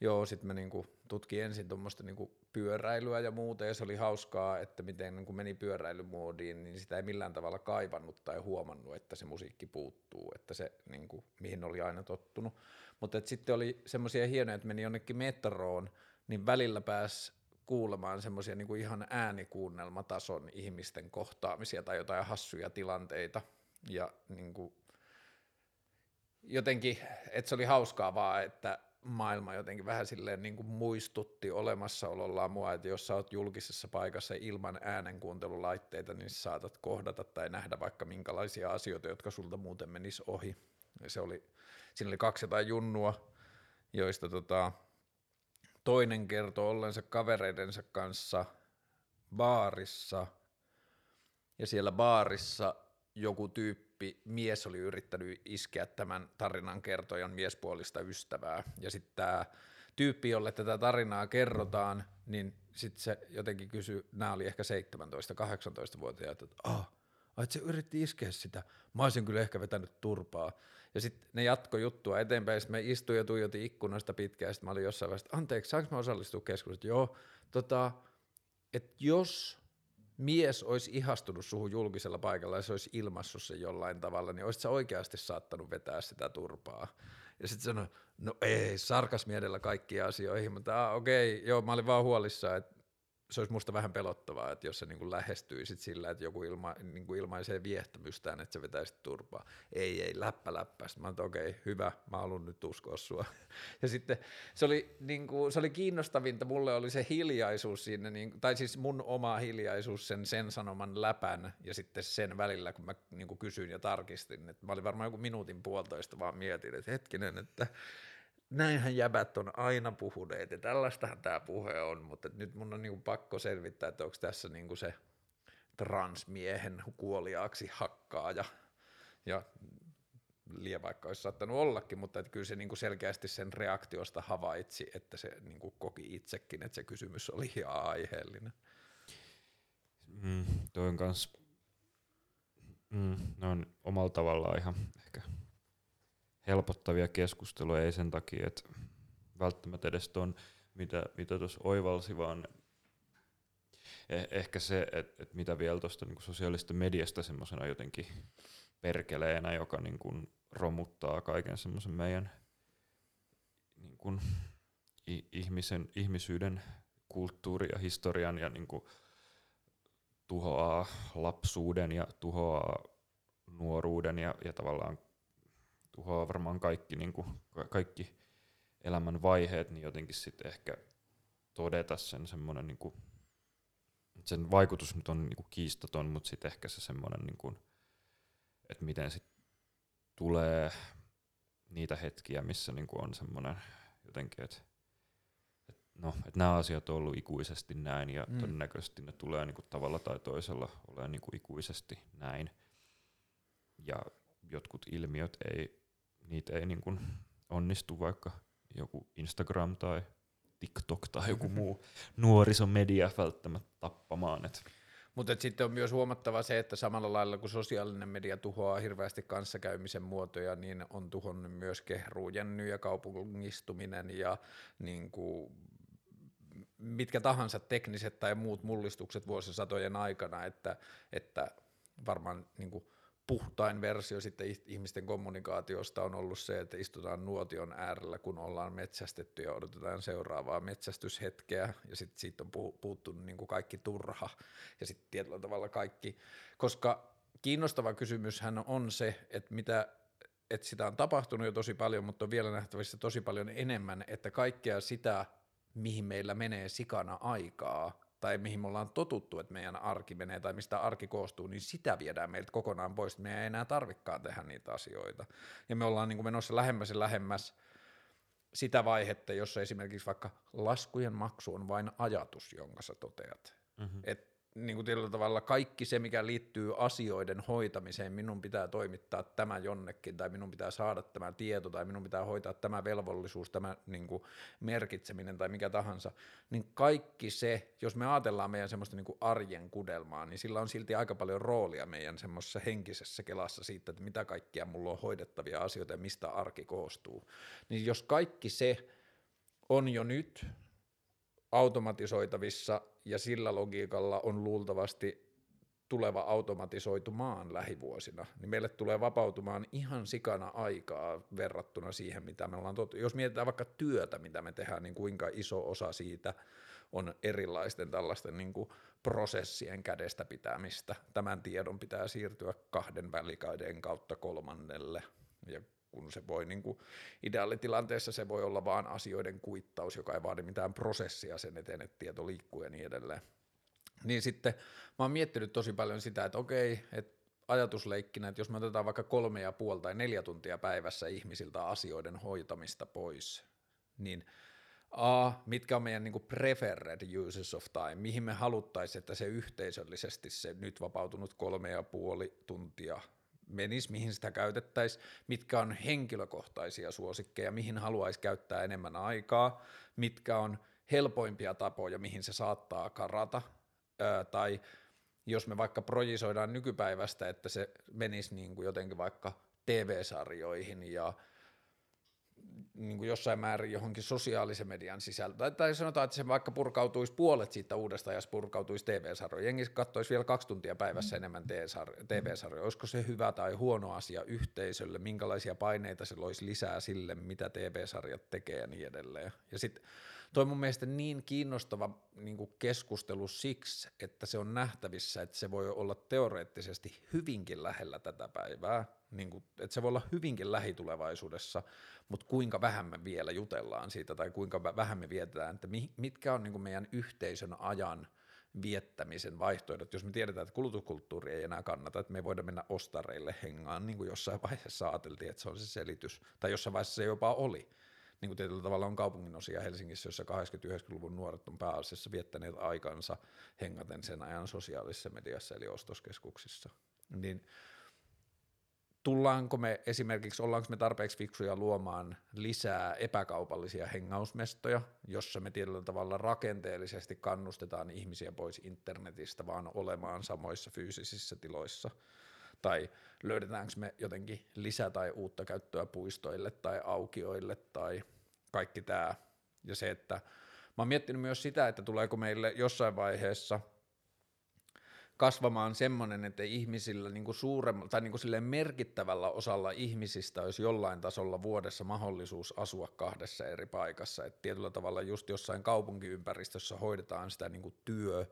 joo, sitten mä niin kuin tutkin ensin tuommoista niin pyöräilyä ja muuta, ja se oli hauskaa, että miten niin kuin meni pyöräilymoodiin, niin sitä ei millään tavalla kaivannut tai huomannut, että se musiikki puuttuu, että se, niin kuin, mihin oli aina tottunut. Mutta sitten oli semmoisia hienoja, että meni jonnekin metroon, niin välillä pääsi kuulemaan semmoisia niin ihan äänikuunnelmatason ihmisten kohtaamisia tai jotain hassuja tilanteita. Ja niin kuin, jotenkin, että se oli hauskaa vaan, että maailma jotenkin vähän silleen niin kuin muistutti olemassaolollaan mua, että jos sä oot julkisessa paikassa ilman äänenkuuntelulaitteita, niin saatat kohdata tai nähdä vaikka minkälaisia asioita, jotka sulta muuten menis ohi. Ja se oli, siinä oli kaksi jotain junnua, joista tota, toinen kertoo ollensa kavereidensa kanssa baarissa. Ja siellä baarissa joku tyyppi, mies oli yrittänyt iskeä tämän tarinan kertojan miespuolista ystävää. Ja sitten tämä tyyppi, jolle tätä tarinaa kerrotaan, niin sitten se jotenkin kysyi, nämä oli ehkä 17-18-vuotiaat, että ah, että se yritti iskeä sitä, mä olisin kyllä ehkä vetänyt turpaa. Ja sitten ne jatko juttua eteenpäin, sitten me istuin ja tuijotin ikkunasta pitkään, sitten mä olin jossain vaiheessa, anteeksi, saanko mä osallistua keskusteluun? Joo, tota, että jos mies olisi ihastunut suhun julkisella paikalla ja se olisi ilmassut sen jollain tavalla, niin olisit sä oikeasti saattanut vetää sitä turpaa. Ja sitten sanoi, no ei, sarkasmi edellä kaikkiin asioihin, mutta ah, okei, okay, joo, mä olin vaan huolissaan, että se olisi musta vähän pelottavaa, että jos se niin lähestyy sit sillä, että joku ilma, niin kuin ilmaisee viehtämystään, että se vetäisi turpaa. Ei, ei, läppä läppä. Sitten mä okei, okay, hyvä, mä haluan nyt uskoa sua. Ja sitten se oli, niin kuin, se oli kiinnostavinta, mulle oli se hiljaisuus siinä, niin, tai siis mun oma hiljaisuus sen, sen sanoman läpän ja sitten sen välillä, kun mä niin kuin kysyin ja tarkistin. Että mä olin varmaan joku minuutin puolitoista vaan mietin, että hetkinen, että näinhän jäbät on aina puhuneet ja tällaistahan tämä puhe on, mutta nyt mun on niinku pakko selvittää, että onko tässä niinku se transmiehen kuoliaaksi hakkaaja ja liian vaikka olisi saattanut ollakin, mutta että kyllä se niinku selkeästi sen reaktiosta havaitsi, että se niinku koki itsekin, että se kysymys oli ihan aiheellinen. Mm, toi on kans, mm, ne on omalla tavallaan ihan ehkä helpottavia keskusteluja, ei sen takia, että välttämättä edes ton, mitä, mitä tuossa oivalsi, vaan eh- ehkä se, että et mitä vielä tuosta niinku sosiaalisesta mediasta semmoisena jotenkin perkeleenä, joka niinku romuttaa kaiken semmoisen meidän niinku, ihmisen, ihmisyyden kulttuuri ja historian ja niinku, tuhoaa lapsuuden ja tuhoaa nuoruuden ja, ja tavallaan tuhoaa varmaan kaikki, niin kuin, kaikki elämän vaiheet, niin jotenkin sitten ehkä todeta sen semmoinen, niin kuin, sen vaikutus nyt on niin kuin kiistaton, mutta sitten ehkä se semmoinen, niin kuin, että miten sitten tulee niitä hetkiä, missä niin kuin on semmoinen jotenkin, että no, että nämä asiat on ollut ikuisesti näin ja mm. todennäköisesti ne tulee niin kuin tavalla tai toisella olemaan niin kuin ikuisesti näin. Ja jotkut ilmiöt ei, niitä ei niin kuin onnistu vaikka joku Instagram tai TikTok tai joku muu nuorisomedia välttämättä tappamaan. Et. Mutta sitten on myös huomattava se, että samalla lailla kun sosiaalinen media tuhoaa hirveästi kanssakäymisen muotoja, niin on tuhonnut myös kehruujenny ja kaupungistuminen ja niin kuin mitkä tahansa tekniset tai muut mullistukset vuosisatojen aikana, että, että varmaan niin kuin puhtain versio sitten ihmisten kommunikaatiosta on ollut se, että istutaan nuotion äärellä, kun ollaan metsästetty ja odotetaan seuraavaa metsästyshetkeä, ja sitten siitä on puuttunut niin kuin kaikki turha, ja sitten tietyllä tavalla kaikki, koska kiinnostava kysymyshän on se, että mitä että sitä on tapahtunut jo tosi paljon, mutta on vielä nähtävissä tosi paljon enemmän, että kaikkea sitä mihin meillä menee sikana aikaa, tai mihin me ollaan totuttu, että meidän arki menee, tai mistä arki koostuu, niin sitä viedään meiltä kokonaan pois, että meidän ei enää tarvikaan tehdä niitä asioita. Ja me ollaan niin kuin menossa lähemmäs ja lähemmäs sitä vaihetta, jossa esimerkiksi vaikka laskujen maksu on vain ajatus, jonka sä toteat. Mm-hmm. Et niin kuin tietyllä tavalla kaikki se, mikä liittyy asioiden hoitamiseen, minun pitää toimittaa tämä jonnekin, tai minun pitää saada tämä tieto, tai minun pitää hoitaa tämä velvollisuus, tämä niin kuin merkitseminen tai mikä tahansa, niin kaikki se, jos me ajatellaan meidän semmoista niin kuin arjen kudelmaa, niin sillä on silti aika paljon roolia meidän semmoisessa henkisessä kelassa siitä, että mitä kaikkia mulla on hoidettavia asioita ja mistä arki koostuu. Niin jos kaikki se on jo nyt automatisoitavissa ja sillä logiikalla on luultavasti tuleva automatisoitumaan lähivuosina, niin meille tulee vapautumaan ihan sikana aikaa verrattuna siihen, mitä me ollaan tottu. Jos mietitään vaikka työtä, mitä me tehdään, niin kuinka iso osa siitä on erilaisten tällaisten niin kuin prosessien kädestä pitämistä. Tämän tiedon pitää siirtyä kahden välikaiden kautta kolmannelle, ja kun se voi niin kuin ideaalitilanteessa se voi olla vaan asioiden kuittaus, joka ei vaadi mitään prosessia sen eteen, että tieto liikkuu ja niin edelleen. Niin sitten mä oon miettinyt tosi paljon sitä, että okei, että ajatusleikkinä, että jos me otetaan vaikka kolme ja puoli tai neljä tuntia päivässä ihmisiltä asioiden hoitamista pois, niin A, mitkä on meidän niin preferred uses of time, mihin me haluttaisiin, että se yhteisöllisesti se nyt vapautunut kolme ja puoli tuntia menisi, mihin sitä käytettäisiin, mitkä on henkilökohtaisia suosikkeja, mihin haluaisi käyttää enemmän aikaa, mitkä on helpoimpia tapoja, mihin se saattaa karata, ää, tai jos me vaikka projisoidaan nykypäivästä, että se menisi niin kuin jotenkin vaikka TV-sarjoihin ja niin kuin jossain määrin johonkin sosiaalisen median sisältöön. Tai, tai sanotaan, että se vaikka purkautuisi puolet siitä uudesta ja purkautuisi TV-sarjoja. Jengi katsoisi vielä kaksi tuntia päivässä mm. enemmän TV-sarjoja. Olisiko se hyvä tai huono asia yhteisölle? Minkälaisia paineita se loisi lisää sille, mitä TV-sarjat tekee ja niin edelleen. Ja sitten toi mun mielestä niin kiinnostava niin kuin keskustelu siksi, että se on nähtävissä, että se voi olla teoreettisesti hyvinkin lähellä tätä päivää, niin kuin, että se voi olla hyvinkin lähitulevaisuudessa, mutta kuinka vähän me vielä jutellaan siitä tai kuinka vähän me vietetään, että mitkä on niin kuin meidän yhteisön ajan viettämisen vaihtoehdot, jos me tiedetään, että kulutuskulttuuri ei enää kannata, että me ei voida mennä ostareille hengaan, niin kuin jossain vaiheessa ajateltiin, että se on se selitys, tai jossain vaiheessa se jopa oli, niin kuin tietyllä tavalla on kaupunginosia Helsingissä, jossa 80-90-luvun nuoret on pääasiassa viettäneet aikansa hengaten sen ajan sosiaalisessa mediassa eli ostoskeskuksissa. Niin tullaanko me esimerkiksi, ollaanko me tarpeeksi fiksuja luomaan lisää epäkaupallisia hengausmestoja, jossa me tietyllä tavalla rakenteellisesti kannustetaan ihmisiä pois internetistä, vaan olemaan samoissa fyysisissä tiloissa, tai löydetäänkö me jotenkin lisää tai uutta käyttöä puistoille tai aukioille tai kaikki tämä. Ja se, että mä oon miettinyt myös sitä, että tuleeko meille jossain vaiheessa kasvamaan semmoinen, että ihmisillä niin kuin suuremmalla tai niin kuin silleen merkittävällä osalla ihmisistä olisi jollain tasolla vuodessa mahdollisuus asua kahdessa eri paikassa. Että tietyllä tavalla just jossain kaupunkiympäristössä hoidetaan sitä niin kuin työ,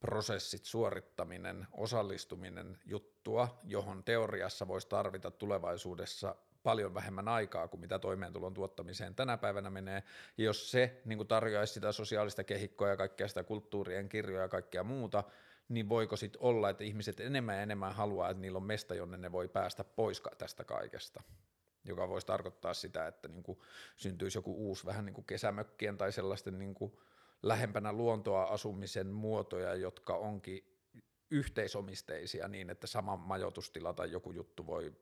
prosessit, suorittaminen, osallistuminen juttua, johon teoriassa voisi tarvita tulevaisuudessa paljon vähemmän aikaa kuin mitä toimeentulon tuottamiseen tänä päivänä menee. Ja jos se niin tarjoaisi sitä sosiaalista kehikkoa ja kaikkea sitä kulttuurien kirjoja ja kaikkea muuta, niin voiko sitten olla, että ihmiset enemmän ja enemmän haluaa, että niillä on mesta, jonne ne voi päästä pois tästä kaikesta joka voisi tarkoittaa sitä, että niin kuin syntyisi joku uusi vähän niin kuin kesämökkien tai sellaisten niin kuin lähempänä luontoa asumisen muotoja, jotka onkin yhteisomisteisia niin, että sama majoitustila tai joku juttu voi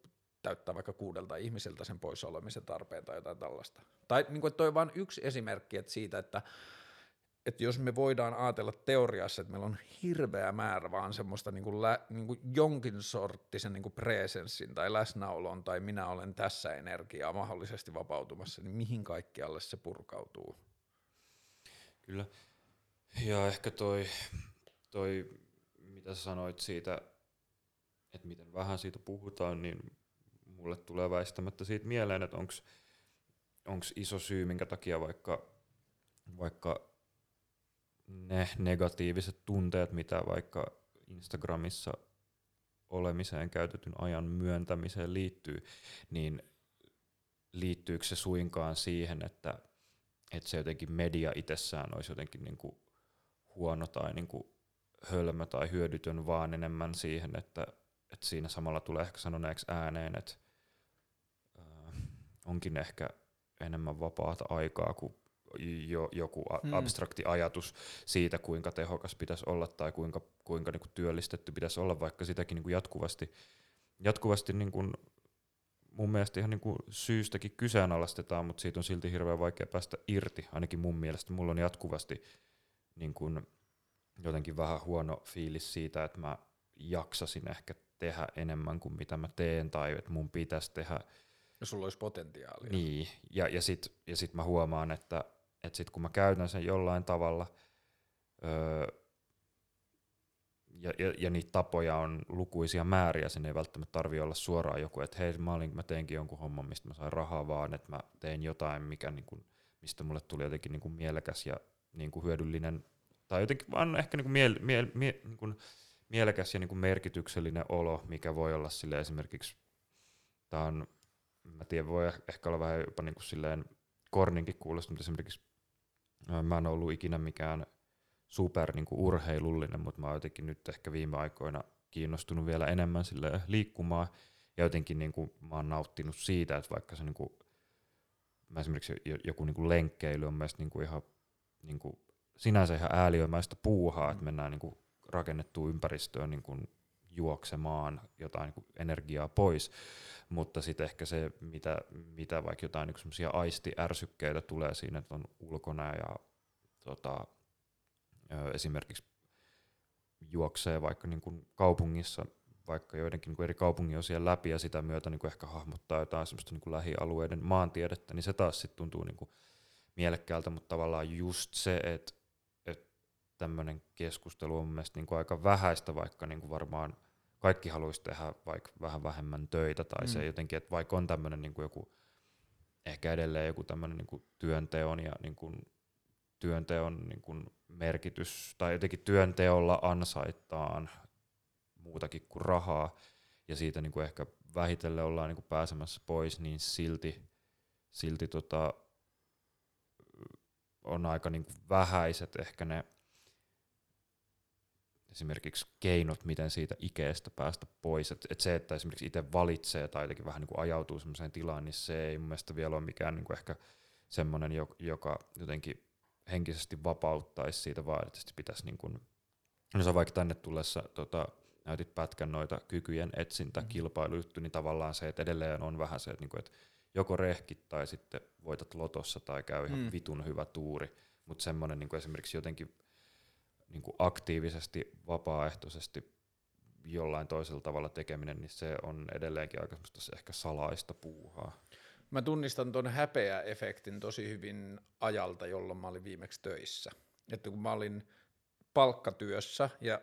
täyttää vaikka kuudelta ihmiseltä sen poissa olemisen tarpeen tai jotain tällaista. Tai niin kuin, toi on vain yksi esimerkki että siitä, että, että jos me voidaan ajatella teoriassa, että meillä on hirveä määrä vaan semmoista niin kuin lä, niin kuin jonkin sorttisen niin kuin presenssin tai läsnäolon tai minä olen tässä energiaa mahdollisesti vapautumassa, niin mihin kaikkialle se purkautuu? Kyllä. Ja ehkä toi, toi mitä sanoit siitä, että miten vähän siitä puhutaan, niin mulle tulee väistämättä siitä mieleen, että onko iso syy, minkä takia vaikka, vaikka ne negatiiviset tunteet, mitä vaikka Instagramissa olemiseen käytetyn ajan myöntämiseen liittyy, niin liittyykö se suinkaan siihen, että, että se jotenkin media itsessään olisi jotenkin niin kuin huono tai niin kuin hölmö tai hyödytön, vaan enemmän siihen, että, että siinä samalla tulee ehkä sanoneeksi ääneen, että onkin ehkä enemmän vapaata aikaa kuin jo, joku a- hmm. abstrakti ajatus siitä, kuinka tehokas pitäisi olla tai kuinka, kuinka niin kuin työllistetty pitäisi olla, vaikka sitäkin niin kuin jatkuvasti, jatkuvasti niin kuin mun mielestä ihan niin kuin syystäkin kyseenalaistetaan, mutta siitä on silti hirveän vaikea päästä irti, ainakin mun mielestä. Mulla on jatkuvasti niin kuin jotenkin vähän huono fiilis siitä, että mä jaksasin ehkä tehdä enemmän kuin mitä mä teen, tai että mun pitäisi tehdä jos sulla olisi potentiaalia. Niin, ja, ja sitten ja sit mä huomaan, että, että sit kun mä käytän sen jollain tavalla, öö, ja, ja, ja niitä tapoja on lukuisia määriä, sen ei välttämättä tarvi olla suoraan joku, että hei mä, olin, mä teinkin jonkun homman, mistä mä sain rahaa, vaan että mä tein jotain, mikä niin kuin, mistä mulle tuli jotenkin niin kuin mielekäs ja niin kuin hyödyllinen, tai jotenkin vaan ehkä niin kuin miel, miel, miel, niin kuin mielekäs ja niin kuin merkityksellinen olo, mikä voi olla sille esimerkiksi, tämä on mä tiedän, voi ehkä olla vähän jopa niin kuin silleen korninkin kuulosta, mutta esimerkiksi mä en ollut ikinä mikään super niin kuin urheilullinen, mutta mä oon jotenkin nyt ehkä viime aikoina kiinnostunut vielä enemmän sille liikkumaan, ja jotenkin niin kuin, mä oon nauttinut siitä, että vaikka se niin kuin, mä esimerkiksi joku niin kuin lenkkeily on mielestäni niin ihan niin kuin, sinänsä ihan ääliömäistä puuhaa, että mennään niin kuin rakennettuun ympäristöön niin kuin juoksemaan jotain niin kuin energiaa pois, mutta sitten ehkä se, mitä, mitä vaikka jotain niin aistiärsykkeitä tulee siinä, että on ulkona ja tota, esimerkiksi juoksee vaikka niin kuin kaupungissa vaikka joidenkin niin kuin eri kaupungin osien läpi ja sitä myötä niin kuin ehkä hahmottaa jotain semmoista niin kuin lähialueiden maantiedettä, niin se taas sitten tuntuu niin kuin mielekkäältä, mutta tavallaan just se, että tämmöinen keskustelu on mielestäni niin kuin aika vähäistä, vaikka niin kuin varmaan – kaikki haluaisi tehdä vaikka vähän vähemmän töitä tai mm. se jotenkin, että vaikka on tämmöinen niin joku, ehkä edelleen joku tämmöinen niin työnteon ja niin kuin, työnteon niin kuin merkitys tai jotenkin työnteolla ansaitaan muutakin kuin rahaa ja siitä niin kuin ehkä vähitellen ollaan niin kuin pääsemässä pois, niin silti, silti tota, on aika niin kuin vähäiset ehkä ne esimerkiksi keinot, miten siitä ikeestä päästä pois. Et, et se, että esimerkiksi itse valitsee tai jotenkin vähän niin kuin ajautuu sellaiseen tilaan, niin se ei mun mielestä vielä ole mikään niin kuin ehkä semmoinen, joka jotenkin henkisesti vapauttaisi siitä, vaan että pitäisi niin kuin, no se vaikka tänne tullessa tota, näytit pätkän noita kykyjen etsintä mm. niin tavallaan se, että edelleen on vähän se, että, niin kuin, että joko rehkit tai sitten voitat lotossa tai käy ihan mm. vitun hyvä tuuri, mutta semmoinen niin esimerkiksi jotenkin niin kuin aktiivisesti, vapaaehtoisesti jollain toisella tavalla tekeminen, niin se on edelleenkin aika ehkä salaista puuhaa. Mä tunnistan tuon häpeä-efektin tosi hyvin ajalta, jolloin mä olin viimeksi töissä. Että kun mä olin palkkatyössä ja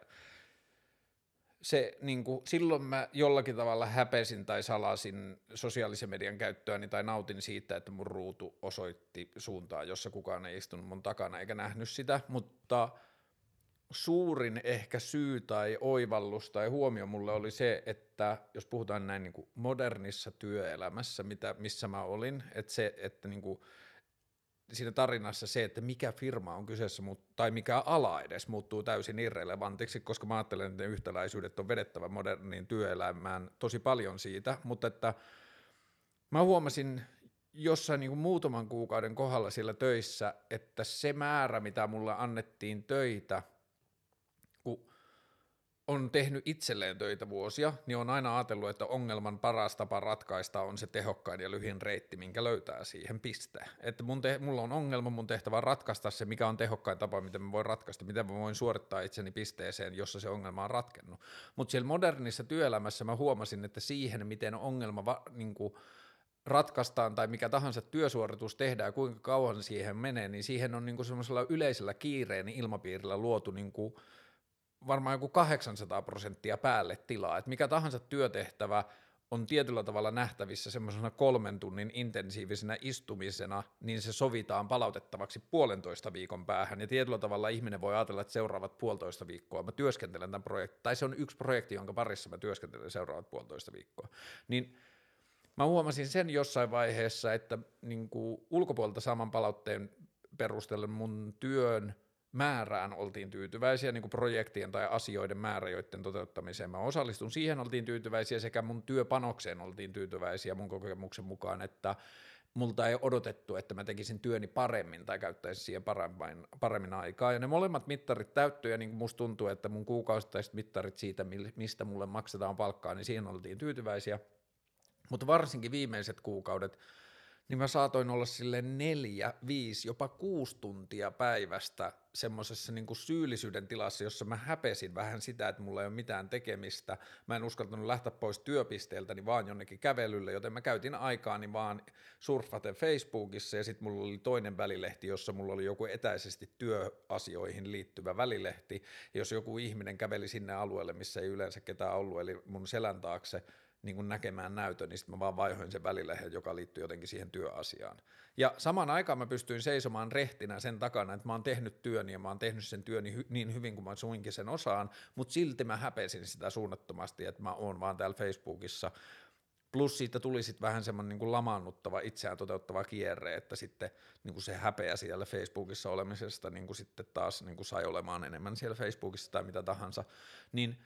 se, niin kuin, silloin mä jollakin tavalla häpesin tai salasin sosiaalisen median käyttöäni tai nautin siitä, että mun ruutu osoitti suuntaan, jossa kukaan ei istunut mun takana eikä nähnyt sitä, mutta suurin ehkä syy tai oivallus tai huomio mulle oli se, että jos puhutaan näin niin kuin modernissa työelämässä, mitä, missä mä olin, että se, että niin kuin, siinä tarinassa se, että mikä firma on kyseessä tai mikä ala edes muuttuu täysin irrelevantiksi, koska mä ajattelen, että ne yhtäläisyydet on vedettävä moderniin työelämään tosi paljon siitä, mutta että mä huomasin jossain niin kuin muutaman kuukauden kohdalla siellä töissä, että se määrä, mitä mulle annettiin töitä – on tehnyt itselleen töitä vuosia, niin on aina ajatellut, että ongelman paras tapa ratkaista on se tehokkain ja lyhin reitti, minkä löytää siihen piste. Että mun te- mulla on ongelma, mun tehtävä on ratkaista se, mikä on tehokkain tapa, miten mä voin ratkaista, miten mä voin suorittaa itseni pisteeseen, jossa se ongelma on ratkennut. Mutta siellä modernissa työelämässä mä huomasin, että siihen, miten ongelma va- niin ratkaistaan tai mikä tahansa työsuoritus tehdään, kuinka kauan siihen menee, niin siihen on niin semmoisella yleisellä kiireen ilmapiirillä luotu niin kuin varmaan joku 800 prosenttia päälle tilaa, että mikä tahansa työtehtävä on tietyllä tavalla nähtävissä semmoisena kolmen tunnin intensiivisenä istumisena, niin se sovitaan palautettavaksi puolentoista viikon päähän, ja tietyllä tavalla ihminen voi ajatella, että seuraavat puolitoista viikkoa mä työskentelen tämän projektin, tai se on yksi projekti, jonka parissa mä työskentelen seuraavat puolitoista viikkoa, niin mä huomasin sen jossain vaiheessa, että niin ulkopuolelta saman palautteen perusteella mun työn määrään oltiin tyytyväisiä, niin kuin projektien tai asioiden määrä, joiden toteuttamiseen mä osallistun. Siihen oltiin tyytyväisiä sekä mun työpanokseen oltiin tyytyväisiä mun kokemuksen mukaan, että multa ei odotettu, että mä tekisin työni paremmin tai käyttäisin siihen paremmin, paremmin aikaa. Ja ne molemmat mittarit täyttyi ja niin kuin musta tuntuu, että mun kuukausittaiset mittarit siitä, mistä mulle maksetaan palkkaa, niin siihen oltiin tyytyväisiä. Mutta varsinkin viimeiset kuukaudet, niin mä saatoin olla sille neljä, viisi, jopa kuusi tuntia päivästä semmoisessa niin syyllisyyden tilassa, jossa mä häpesin vähän sitä, että mulla ei ole mitään tekemistä. Mä en uskaltanut lähteä pois työpisteeltäni vaan jonnekin kävelylle, joten mä käytin aikaani vaan surfaten Facebookissa ja sitten mulla oli toinen välilehti, jossa mulla oli joku etäisesti työasioihin liittyvä välilehti. Ja jos joku ihminen käveli sinne alueelle, missä ei yleensä ketään ollut, eli mun selän taakse, niin kuin näkemään näytön, niin sitten mä vaan vaihoin sen välilehen, joka liittyy jotenkin siihen työasiaan. Ja samaan aikaan mä pystyin seisomaan rehtinä sen takana, että mä oon tehnyt työni ja mä oon tehnyt sen työni hy- niin hyvin kuin mä suinkin sen osaan, mutta silti mä häpesin sitä suunnattomasti, että mä oon vaan täällä Facebookissa Plus siitä tuli sitten vähän semmoinen niin kuin lamaannuttava, itseään toteuttava kierre, että sitten niin kuin se häpeä siellä Facebookissa olemisesta niin kuin sitten taas niin kuin sai olemaan enemmän siellä Facebookissa tai mitä tahansa, niin –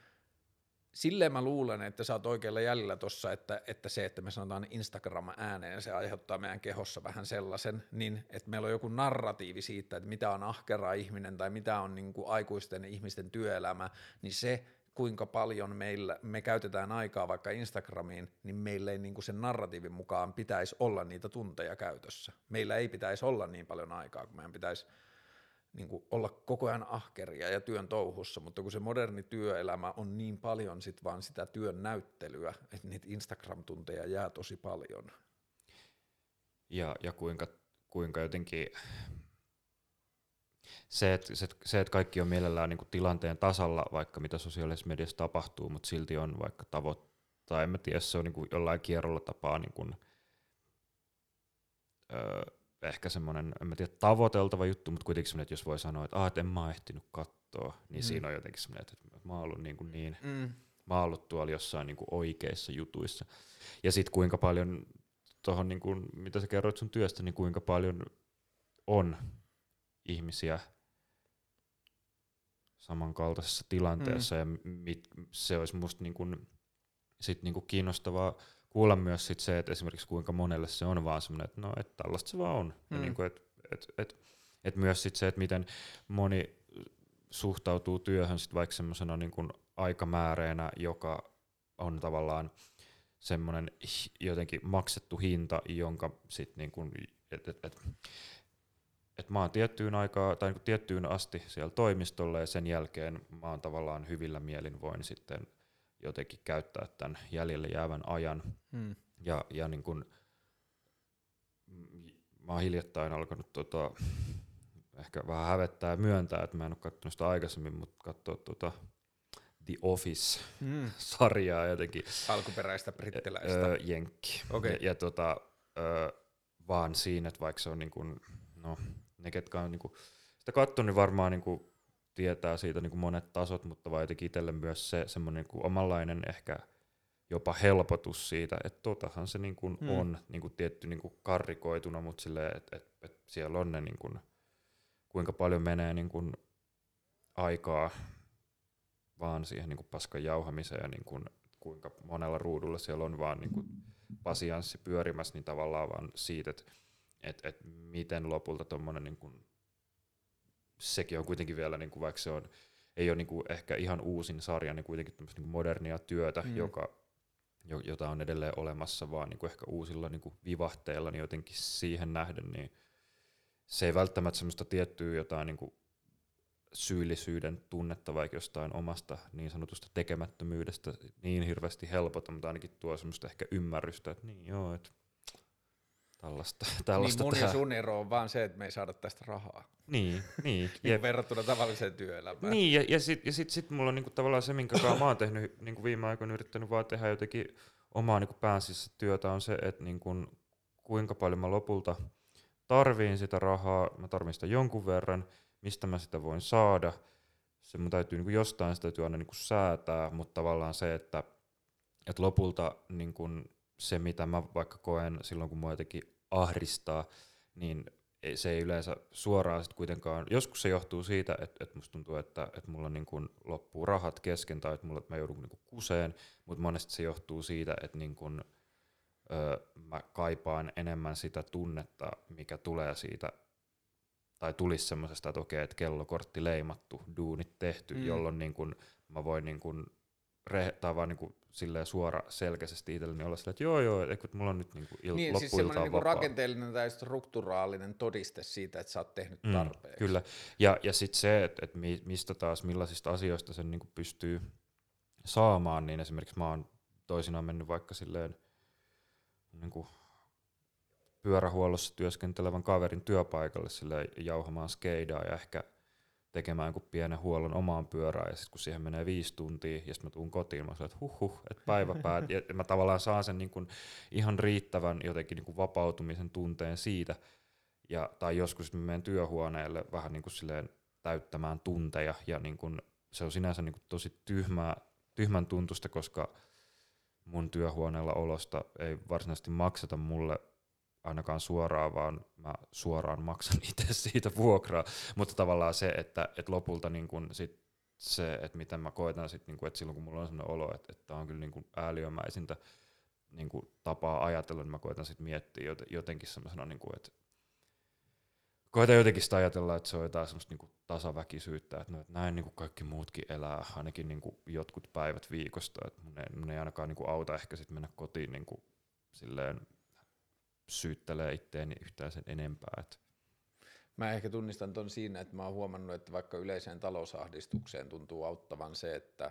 silleen mä luulen, että sä oot oikealla jäljellä tossa, että, että se, että me sanotaan Instagram ääneen, se aiheuttaa meidän kehossa vähän sellaisen, niin että meillä on joku narratiivi siitä, että mitä on ahkera ihminen tai mitä on niin kuin aikuisten ihmisten työelämä, niin se, kuinka paljon meillä, me käytetään aikaa vaikka Instagramiin, niin meillä ei niin kuin sen narratiivin mukaan pitäisi olla niitä tunteja käytössä. Meillä ei pitäisi olla niin paljon aikaa, kun meidän pitäisi niin kuin olla koko ajan ahkeria ja työn touhussa, mutta kun se moderni työelämä on niin paljon sit vaan sitä työn näyttelyä, että niitä Instagram-tunteja jää tosi paljon. Ja, ja kuinka, kuinka jotenkin se, että se, se, että kaikki on mielellään niin tilanteen tasalla, vaikka mitä sosiaalisessa mediassa tapahtuu, mutta silti on vaikka tavoittaa, tai en mä tiedä, se on niin jollain kierrolla tapaa niin kuin, öö, ehkä semmoinen, en mä tiedä, tavoiteltava juttu, mutta kuitenkin semmoinen, että jos voi sanoa, että, ah, että en mä ehtinyt katsoa, niin mm. siinä on jotenkin semmoinen, että mä oon ollut niin, kuin niin mm. mä oon ollut tuolla jossain niin kuin oikeissa jutuissa. Ja sitten kuinka paljon tuohon, niin kuin, mitä sä kerroit sun työstä, niin kuinka paljon on ihmisiä samankaltaisessa tilanteessa, mm. ja mit, se olisi musta niin kuin, sit niin kuin kiinnostavaa kuulla myös sit se, että esimerkiksi kuinka monelle se on vaan semmoinen, että no, että tällaista se vaan on. Mm. Ja niin kuin, että, et, et, et myös sit se, että miten moni suhtautuu työhön sit vaikka semmoisena niin kuin aikamääreenä, joka on tavallaan semmoinen jotenkin maksettu hinta, jonka sitten niin kuin, et, et, et, et mä oon tiettyyn aikaa tai niin tiettyyn asti siellä toimistolla ja sen jälkeen mä oon tavallaan hyvillä mielin voin sitten jotenkin käyttää tämän jäljelle jäävän ajan. Hmm. Ja, ja niin kun, mä oon hiljattain alkanut tota, ehkä vähän hävettää ja myöntää, että mä en ole katsonut sitä aikaisemmin, mutta katsoa tota The Office-sarjaa jotenkin. Alkuperäistä brittiläistä. Öö, jenkki. Okei. Ja, ja tota, öö, vaan siinä, että vaikka se on niin kuin, no, ne ketkä on niin kuin, sitä katsonut, niin varmaan niin kuin, tietää siitä niin kuin monet tasot, mutta vaan jotenkin itselle myös se semmoinen niin kuin omanlainen ehkä jopa helpotus siitä, että totahan se niin kuin Hmm. on niin kuin tietty niin kuin karrikoituna, mutta silleen, että et, et siellä on ne niin kuin, kuinka paljon menee niin kuin aikaa vaan siihen niin kuin paskan jauhamiseen ja niin kuin, kuinka monella ruudulla siellä on vaan niin kuin pasianssi pyörimässä, niin tavallaan vaan siitä, että et, et miten lopulta tuommoinen, niin kuin, sekin on kuitenkin vielä, niin kuin, vaikka se on, ei ole niin kuin ehkä ihan uusin sarja, niin kuitenkin tämmöistä niin modernia työtä, Mm. joka, jo, jota on edelleen olemassa, vaan niin kuin ehkä uusilla niin kuin vivahteilla, niin jotenkin siihen nähden, niin se ei välttämättä semmoista tiettyä jotain niin kuin syyllisyyden tunnetta vaikka jostain omasta niin sanotusta tekemättömyydestä niin hirveästi helpota, mutta ainakin tuo semmoista ehkä ymmärrystä, että niin joo, että tällaista, niin tällaista mun ja tää- sun ero on vaan se, että me ei saada tästä rahaa. Niin, niin. Niin verrattuna tavalliseen työelämään. Niin, ja, ja sitten ja sit, sit mulla on niinku tavallaan se, minkä mä oon tehnyt niinku viime aikoina yrittänyt vaan tehdä jotenkin omaa niinku pääsissä työtä, on se, että niinku, kuinka paljon mä lopulta tarviin sitä rahaa, mä tarvin sitä jonkun verran, mistä mä sitä voin saada. Se mun täytyy niinku jostain, sitä täytyy aina niinku säätää, mutta tavallaan se, että, että lopulta niinku se, mitä mä vaikka koen silloin, kun mua jotenkin ahdistaa, niin se ei yleensä suoraan sit kuitenkaan, joskus se johtuu siitä, että, että musta tuntuu, että, että mulla niin kun loppuu rahat kesken tai että, mulla, että mä joudun niin kun kuseen, mutta monesti se johtuu siitä, että niin kun, ö, mä kaipaan enemmän sitä tunnetta, mikä tulee siitä, tai tulisi semmoisesta, että okei, että kellokortti leimattu, duunit tehty, Mm. jolloin niin kun mä voin niin kun re, tai vaan niin kuin silleen suora selkeästi itselleni olla silleen, että joo joo, että mulla on nyt niin kuin il, Niin, siis semmoinen niinku vapaa. rakenteellinen tai strukturaalinen todiste siitä, että sä oot tehnyt Mm, tarpeeksi. Kyllä, ja, ja sitten se, että et mi, mistä taas, millaisista asioista sen niinku pystyy saamaan, niin esimerkiksi mä oon toisinaan mennyt vaikka silleen niinku pyörähuollossa työskentelevän kaverin työpaikalle silleen jauhamaan skeidaa ja ehkä tekemään jonkun pienen huollon omaan pyörään, ja sitten kun siihen menee viisi tuntia, ja sitten mä tuun kotiin, mä sanon, että huh huh, että päivä päät, ja mä tavallaan saan sen niin ihan riittävän jotenkin niin vapautumisen tunteen siitä, ja, tai joskus mä menen työhuoneelle vähän niin kuin silleen täyttämään tunteja, ja niin se on sinänsä niin tosi tyhmää, tyhmän tuntusta, koska mun työhuoneella olosta ei varsinaisesti makseta mulle ainakaan suoraan, vaan mä suoraan maksan itse siitä vuokraa, mutta tavallaan se, että, että lopulta niin kun sit se, että miten mä koetan sit, niin kun, että silloin kun mulla on sellainen olo, että, tää on kyllä niin kun ääliömäisintä niin kun tapaa ajatella, niin mä koetan sit miettiä joten- jotenkin semmoisena, niin kun, että koetan jotenkin sitä ajatella, että se on jotain semmoista niin kuin tasaväkisyyttä, että, no, että näin niin kuin kaikki muutkin elää, ainakin niin kuin jotkut päivät viikosta, että mun ei, mun ei ainakaan niin kuin auta ehkä sit mennä kotiin niin kuin silleen syyttelee itteeni yhtään sen enempää. Että Mä ehkä tunnistan ton siinä, että mä oon huomannut, että vaikka yleiseen talousahdistukseen tuntuu auttavan se, että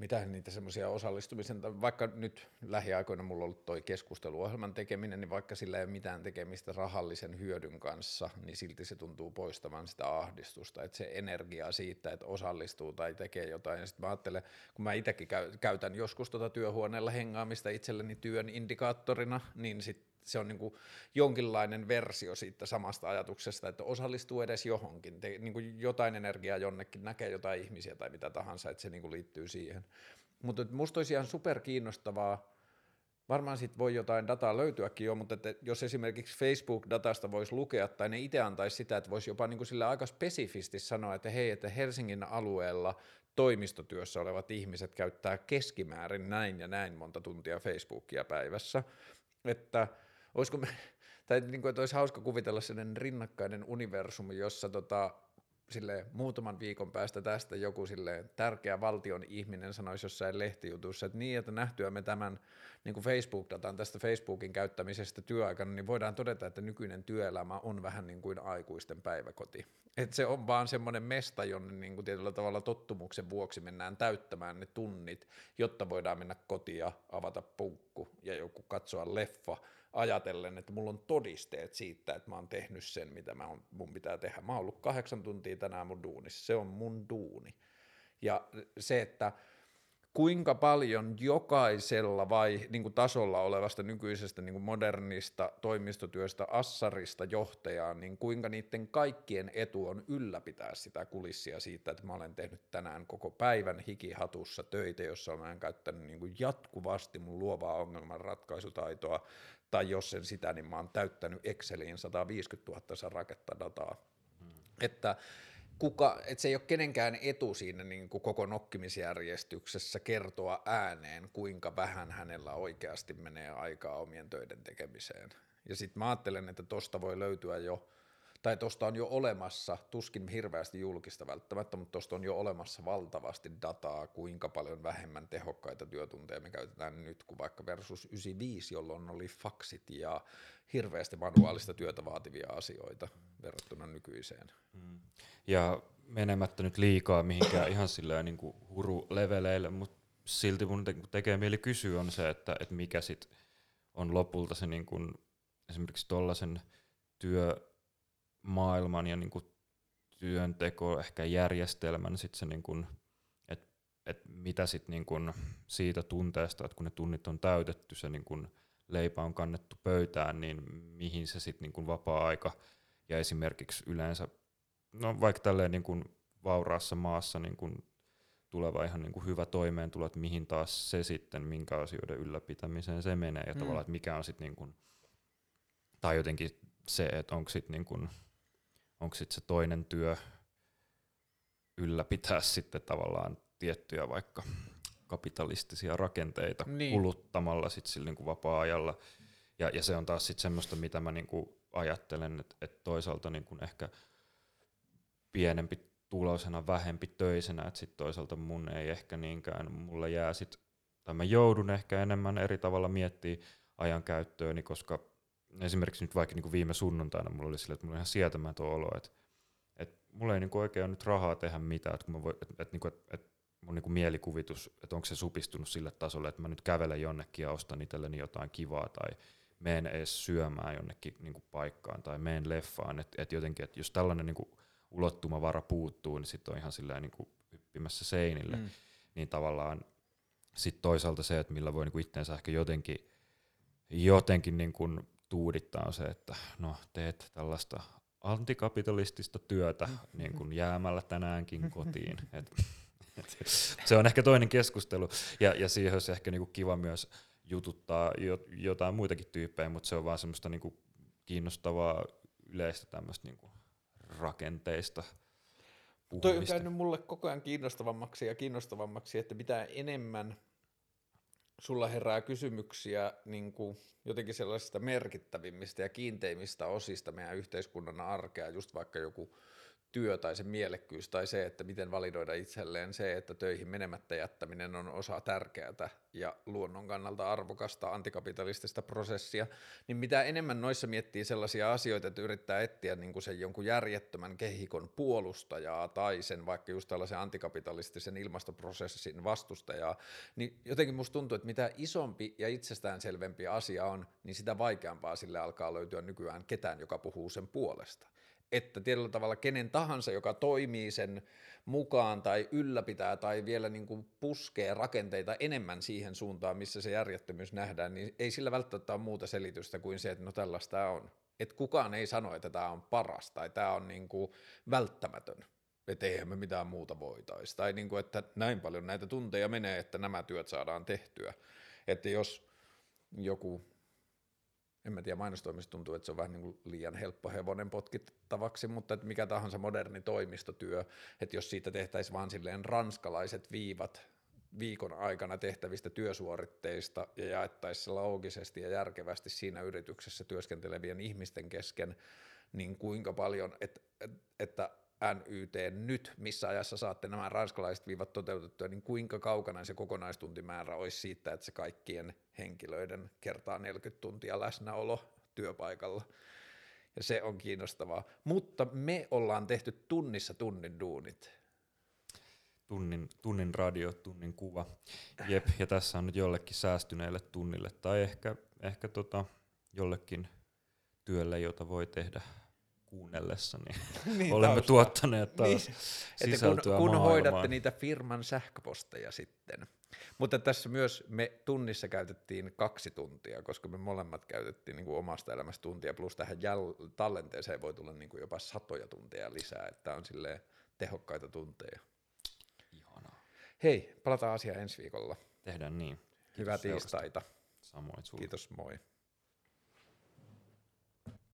mitähän niitä semmoisia osallistumisen, vaikka nyt lähiaikoina mulla on ollut toi keskusteluohjelman tekeminen, niin vaikka sillä ei ole mitään tekemistä rahallisen hyödyn kanssa, niin silti se tuntuu poistavan sitä ahdistusta, että se energia siitä, että osallistuu tai tekee jotain, ja sitten mä ajattelen, kun mä itsekin käy, käytän joskus tuota työhuoneella hengaamista itselleni työn indikaattorina, niin sit se on niin kuin jonkinlainen versio siitä samasta ajatuksesta, että osallistuu edes johonkin, te, niin kuin jotain energiaa jonnekin, näkee jotain ihmisiä tai mitä tahansa, että se niin kuin liittyy siihen. Mutta musta olisi ihan super kiinnostavaa, varmaan siitä voi jotain dataa löytyäkin jo, mutta että jos esimerkiksi Facebook-datasta voisi lukea, tai ne itse antaisi sitä, että voisi jopa niin kuin sillä aika spesifisti sanoa, että hei, että Helsingin alueella toimistotyössä olevat ihmiset käyttää keskimäärin näin ja näin monta tuntia Facebookia päivässä, että olisiko me, tai niin kuin, että olisi hauska kuvitella sellainen rinnakkainen universumi, jossa tota, sille muutaman viikon päästä tästä joku sille tärkeä valtion ihminen sanoisi jossain lehtijutussa, että niin, että nähtyämme tämän niin kuin Facebook-datan tästä Facebookin käyttämisestä työaikana, niin voidaan todeta, että nykyinen työelämä on vähän niin kuin aikuisten päiväkoti. Että se on vaan semmoinen mesta, jonne niin kuin tietyllä tavalla tottumuksen vuoksi mennään täyttämään ne tunnit, jotta voidaan mennä kotiin ja avata punkku ja joku katsoa leffa, ajatellen, että mulla on todisteet siitä, että mä oon tehnyt sen, mitä mä on, mun pitää tehdä. Mä oon ollut kahdeksan tuntia tänään mun duunissa, se on mun duuni. Ja se, että kuinka paljon jokaisella vai niin kuin tasolla olevasta nykyisestä niin kuin modernista toimistotyöstä assarista johtajaan, niin kuinka niiden kaikkien etu on ylläpitää sitä kulissia siitä, että mä olen tehnyt tänään koko päivän hikihatussa töitä, jossa olen käyttänyt niin kuin jatkuvasti mun luovaa ongelmanratkaisutaitoa, tai jos en sitä, niin mä oon täyttänyt Exceliin 150 000 saraketta dataa. Hmm. Että kuka, että se ei ole kenenkään etu siinä niin kuin koko nokkimisjärjestyksessä kertoa ääneen, kuinka vähän hänellä oikeasti menee aikaa omien töiden tekemiseen. Ja sitten mä ajattelen, että tosta voi löytyä jo tai tuosta on jo olemassa, tuskin hirveästi julkista välttämättä, mutta tuosta on jo olemassa valtavasti dataa, kuinka paljon vähemmän tehokkaita työtunteja me käytetään nyt kuin vaikka versus 95, jolloin oli faksit ja hirveästi manuaalista työtä vaativia asioita verrattuna nykyiseen. Mm. Ja menemättä nyt liikaa mihinkään ihan sillä niin kuin huruleveleille, mutta silti mun tekee mieli kysyä on se, että, että mikä sit on lopulta se niin kuin, esimerkiksi tuollaisen työ maailman ja niin kuin työnteko, ehkä järjestelmän, sit se niin kuin, et, et mitä sit niin kuin siitä tunteesta, että kun ne tunnit on täytetty, se niin kuin leipä on kannettu pöytään, niin mihin se sitten niin kuin vapaa-aika ja esimerkiksi yleensä, no vaikka tälleen niin kuin vauraassa maassa niin kuin tuleva ihan niin kuin hyvä toimeentulo, että mihin taas se sitten, minkä asioiden ylläpitämiseen se menee ja mm. tavallaan, että mikä on sitten niin kuin, tai jotenkin se, että onko sitten niin kuin, onko sitten se toinen työ ylläpitää sitten tavallaan tiettyjä vaikka kapitalistisia rakenteita niin. kuluttamalla sitten sillä niinku vapaa-ajalla. Ja, ja se on taas sitten semmoista, mitä mä niinku ajattelen, että et toisaalta niinku ehkä pienempi tulosena, vähempi töisenä, että sitten toisaalta mun ei ehkä niinkään, mulla jää sitten, tai mä joudun ehkä enemmän eri tavalla miettiä ajan käyttööni, koska esimerkiksi nyt vaikka niin viime sunnuntaina mulla oli sille, että mulla oli ihan sietämätön olo, että, että mulla ei niin kuin oikein ole nyt rahaa tehdä mitään, että, kun mä että, että, että, että, että mun niin kuin mielikuvitus, että onko se supistunut sille tasolle, että mä nyt kävelen jonnekin ja ostan itselleni jotain kivaa tai meen edes syömään jonnekin niin kuin paikkaan tai meen leffaan, että, että jotenkin, että jos tällainen niin kuin ulottumavara puuttuu, niin sitten on ihan sillä niin kuin hyppimässä seinille, mm. niin tavallaan sitten toisaalta se, että millä voi niin kuin itteensä ehkä jotenkin, jotenkin niin kuin tuudittaa on se, että no teet tällaista antikapitalistista työtä niin kuin jäämällä tänäänkin kotiin. Et, et, se on ehkä toinen keskustelu ja, ja siihen olisi ehkä niinku kiva myös jututtaa jo, jotain muitakin tyyppejä, mutta se on vaan semmoista niinku kiinnostavaa yleistä tämmöistä niinku rakenteista puhumista. Toi on käynyt mulle koko ajan kiinnostavammaksi ja kiinnostavammaksi, että mitä enemmän – sulla herää kysymyksiä niin kuin jotenkin sellaisista merkittävimmistä ja kiinteimmistä osista meidän yhteiskunnan arkea, just vaikka joku työ tai se mielekkyys tai se, että miten validoida itselleen se, että töihin menemättä jättäminen on osa tärkeää ja luonnon kannalta arvokasta antikapitalistista prosessia, niin mitä enemmän noissa miettii sellaisia asioita, että yrittää etsiä niin kuin sen jonkun järjettömän kehikon puolustajaa tai sen vaikka just tällaisen antikapitalistisen ilmastoprosessin vastustajaa, niin jotenkin musta tuntuu, että mitä isompi ja itsestäänselvempi asia on, niin sitä vaikeampaa sille alkaa löytyä nykyään ketään, joka puhuu sen puolesta että tietyllä tavalla kenen tahansa, joka toimii sen mukaan tai ylläpitää tai vielä niin kuin puskee rakenteita enemmän siihen suuntaan, missä se järjettömyys nähdään, niin ei sillä välttämättä ole muuta selitystä kuin se, että no tällaista on. Että kukaan ei sano, että tämä on paras tai tämä on niin kuin välttämätön, että eihän me mitään muuta voitaisi. Tai niin kuin, että näin paljon näitä tunteja menee, että nämä työt saadaan tehtyä. Että jos joku en mä tiedä, mainostoimista tuntuu, että se on vähän niin kuin liian helppo hevonen potkittavaksi, mutta että mikä tahansa moderni toimistotyö, että jos siitä tehtäisiin vaan silleen ranskalaiset viivat viikon aikana tehtävistä työsuoritteista ja jaettaisiin se loogisesti ja järkevästi siinä yrityksessä työskentelevien ihmisten kesken, niin kuinka paljon, että, että NYT nyt, missä ajassa saatte nämä ranskalaiset viivat toteutettua, niin kuinka kaukana se kokonaistuntimäärä olisi siitä, että se kaikkien henkilöiden kertaa 40 tuntia läsnäolo työpaikalla. Ja se on kiinnostavaa. Mutta me ollaan tehty tunnissa tunnin duunit. Tunnin, tunnin radio, tunnin kuva. Jep, ja tässä on nyt jollekin säästyneelle tunnille, tai ehkä, ehkä tota, jollekin työlle, jota voi tehdä kuunnellessa, niin, Niin, olemme taustaa. tuottaneet taas Niin, Että sisältöä kun, kun maailmaan. hoidatte niitä firman sähköposteja sitten. Mutta tässä myös me tunnissa käytettiin kaksi tuntia, koska me molemmat käytettiin niin kuin omasta elämästä tuntia, plus tähän jäl- tallenteeseen voi tulla niin kuin jopa satoja tunteja lisää, että on silleen tehokkaita tunteja. Ihanaa. Hei, palataan asiaan ensi viikolla. Tehdään niin. Hyvää seurasta. tiistaita. Samoin sulle. Kiitos, moi.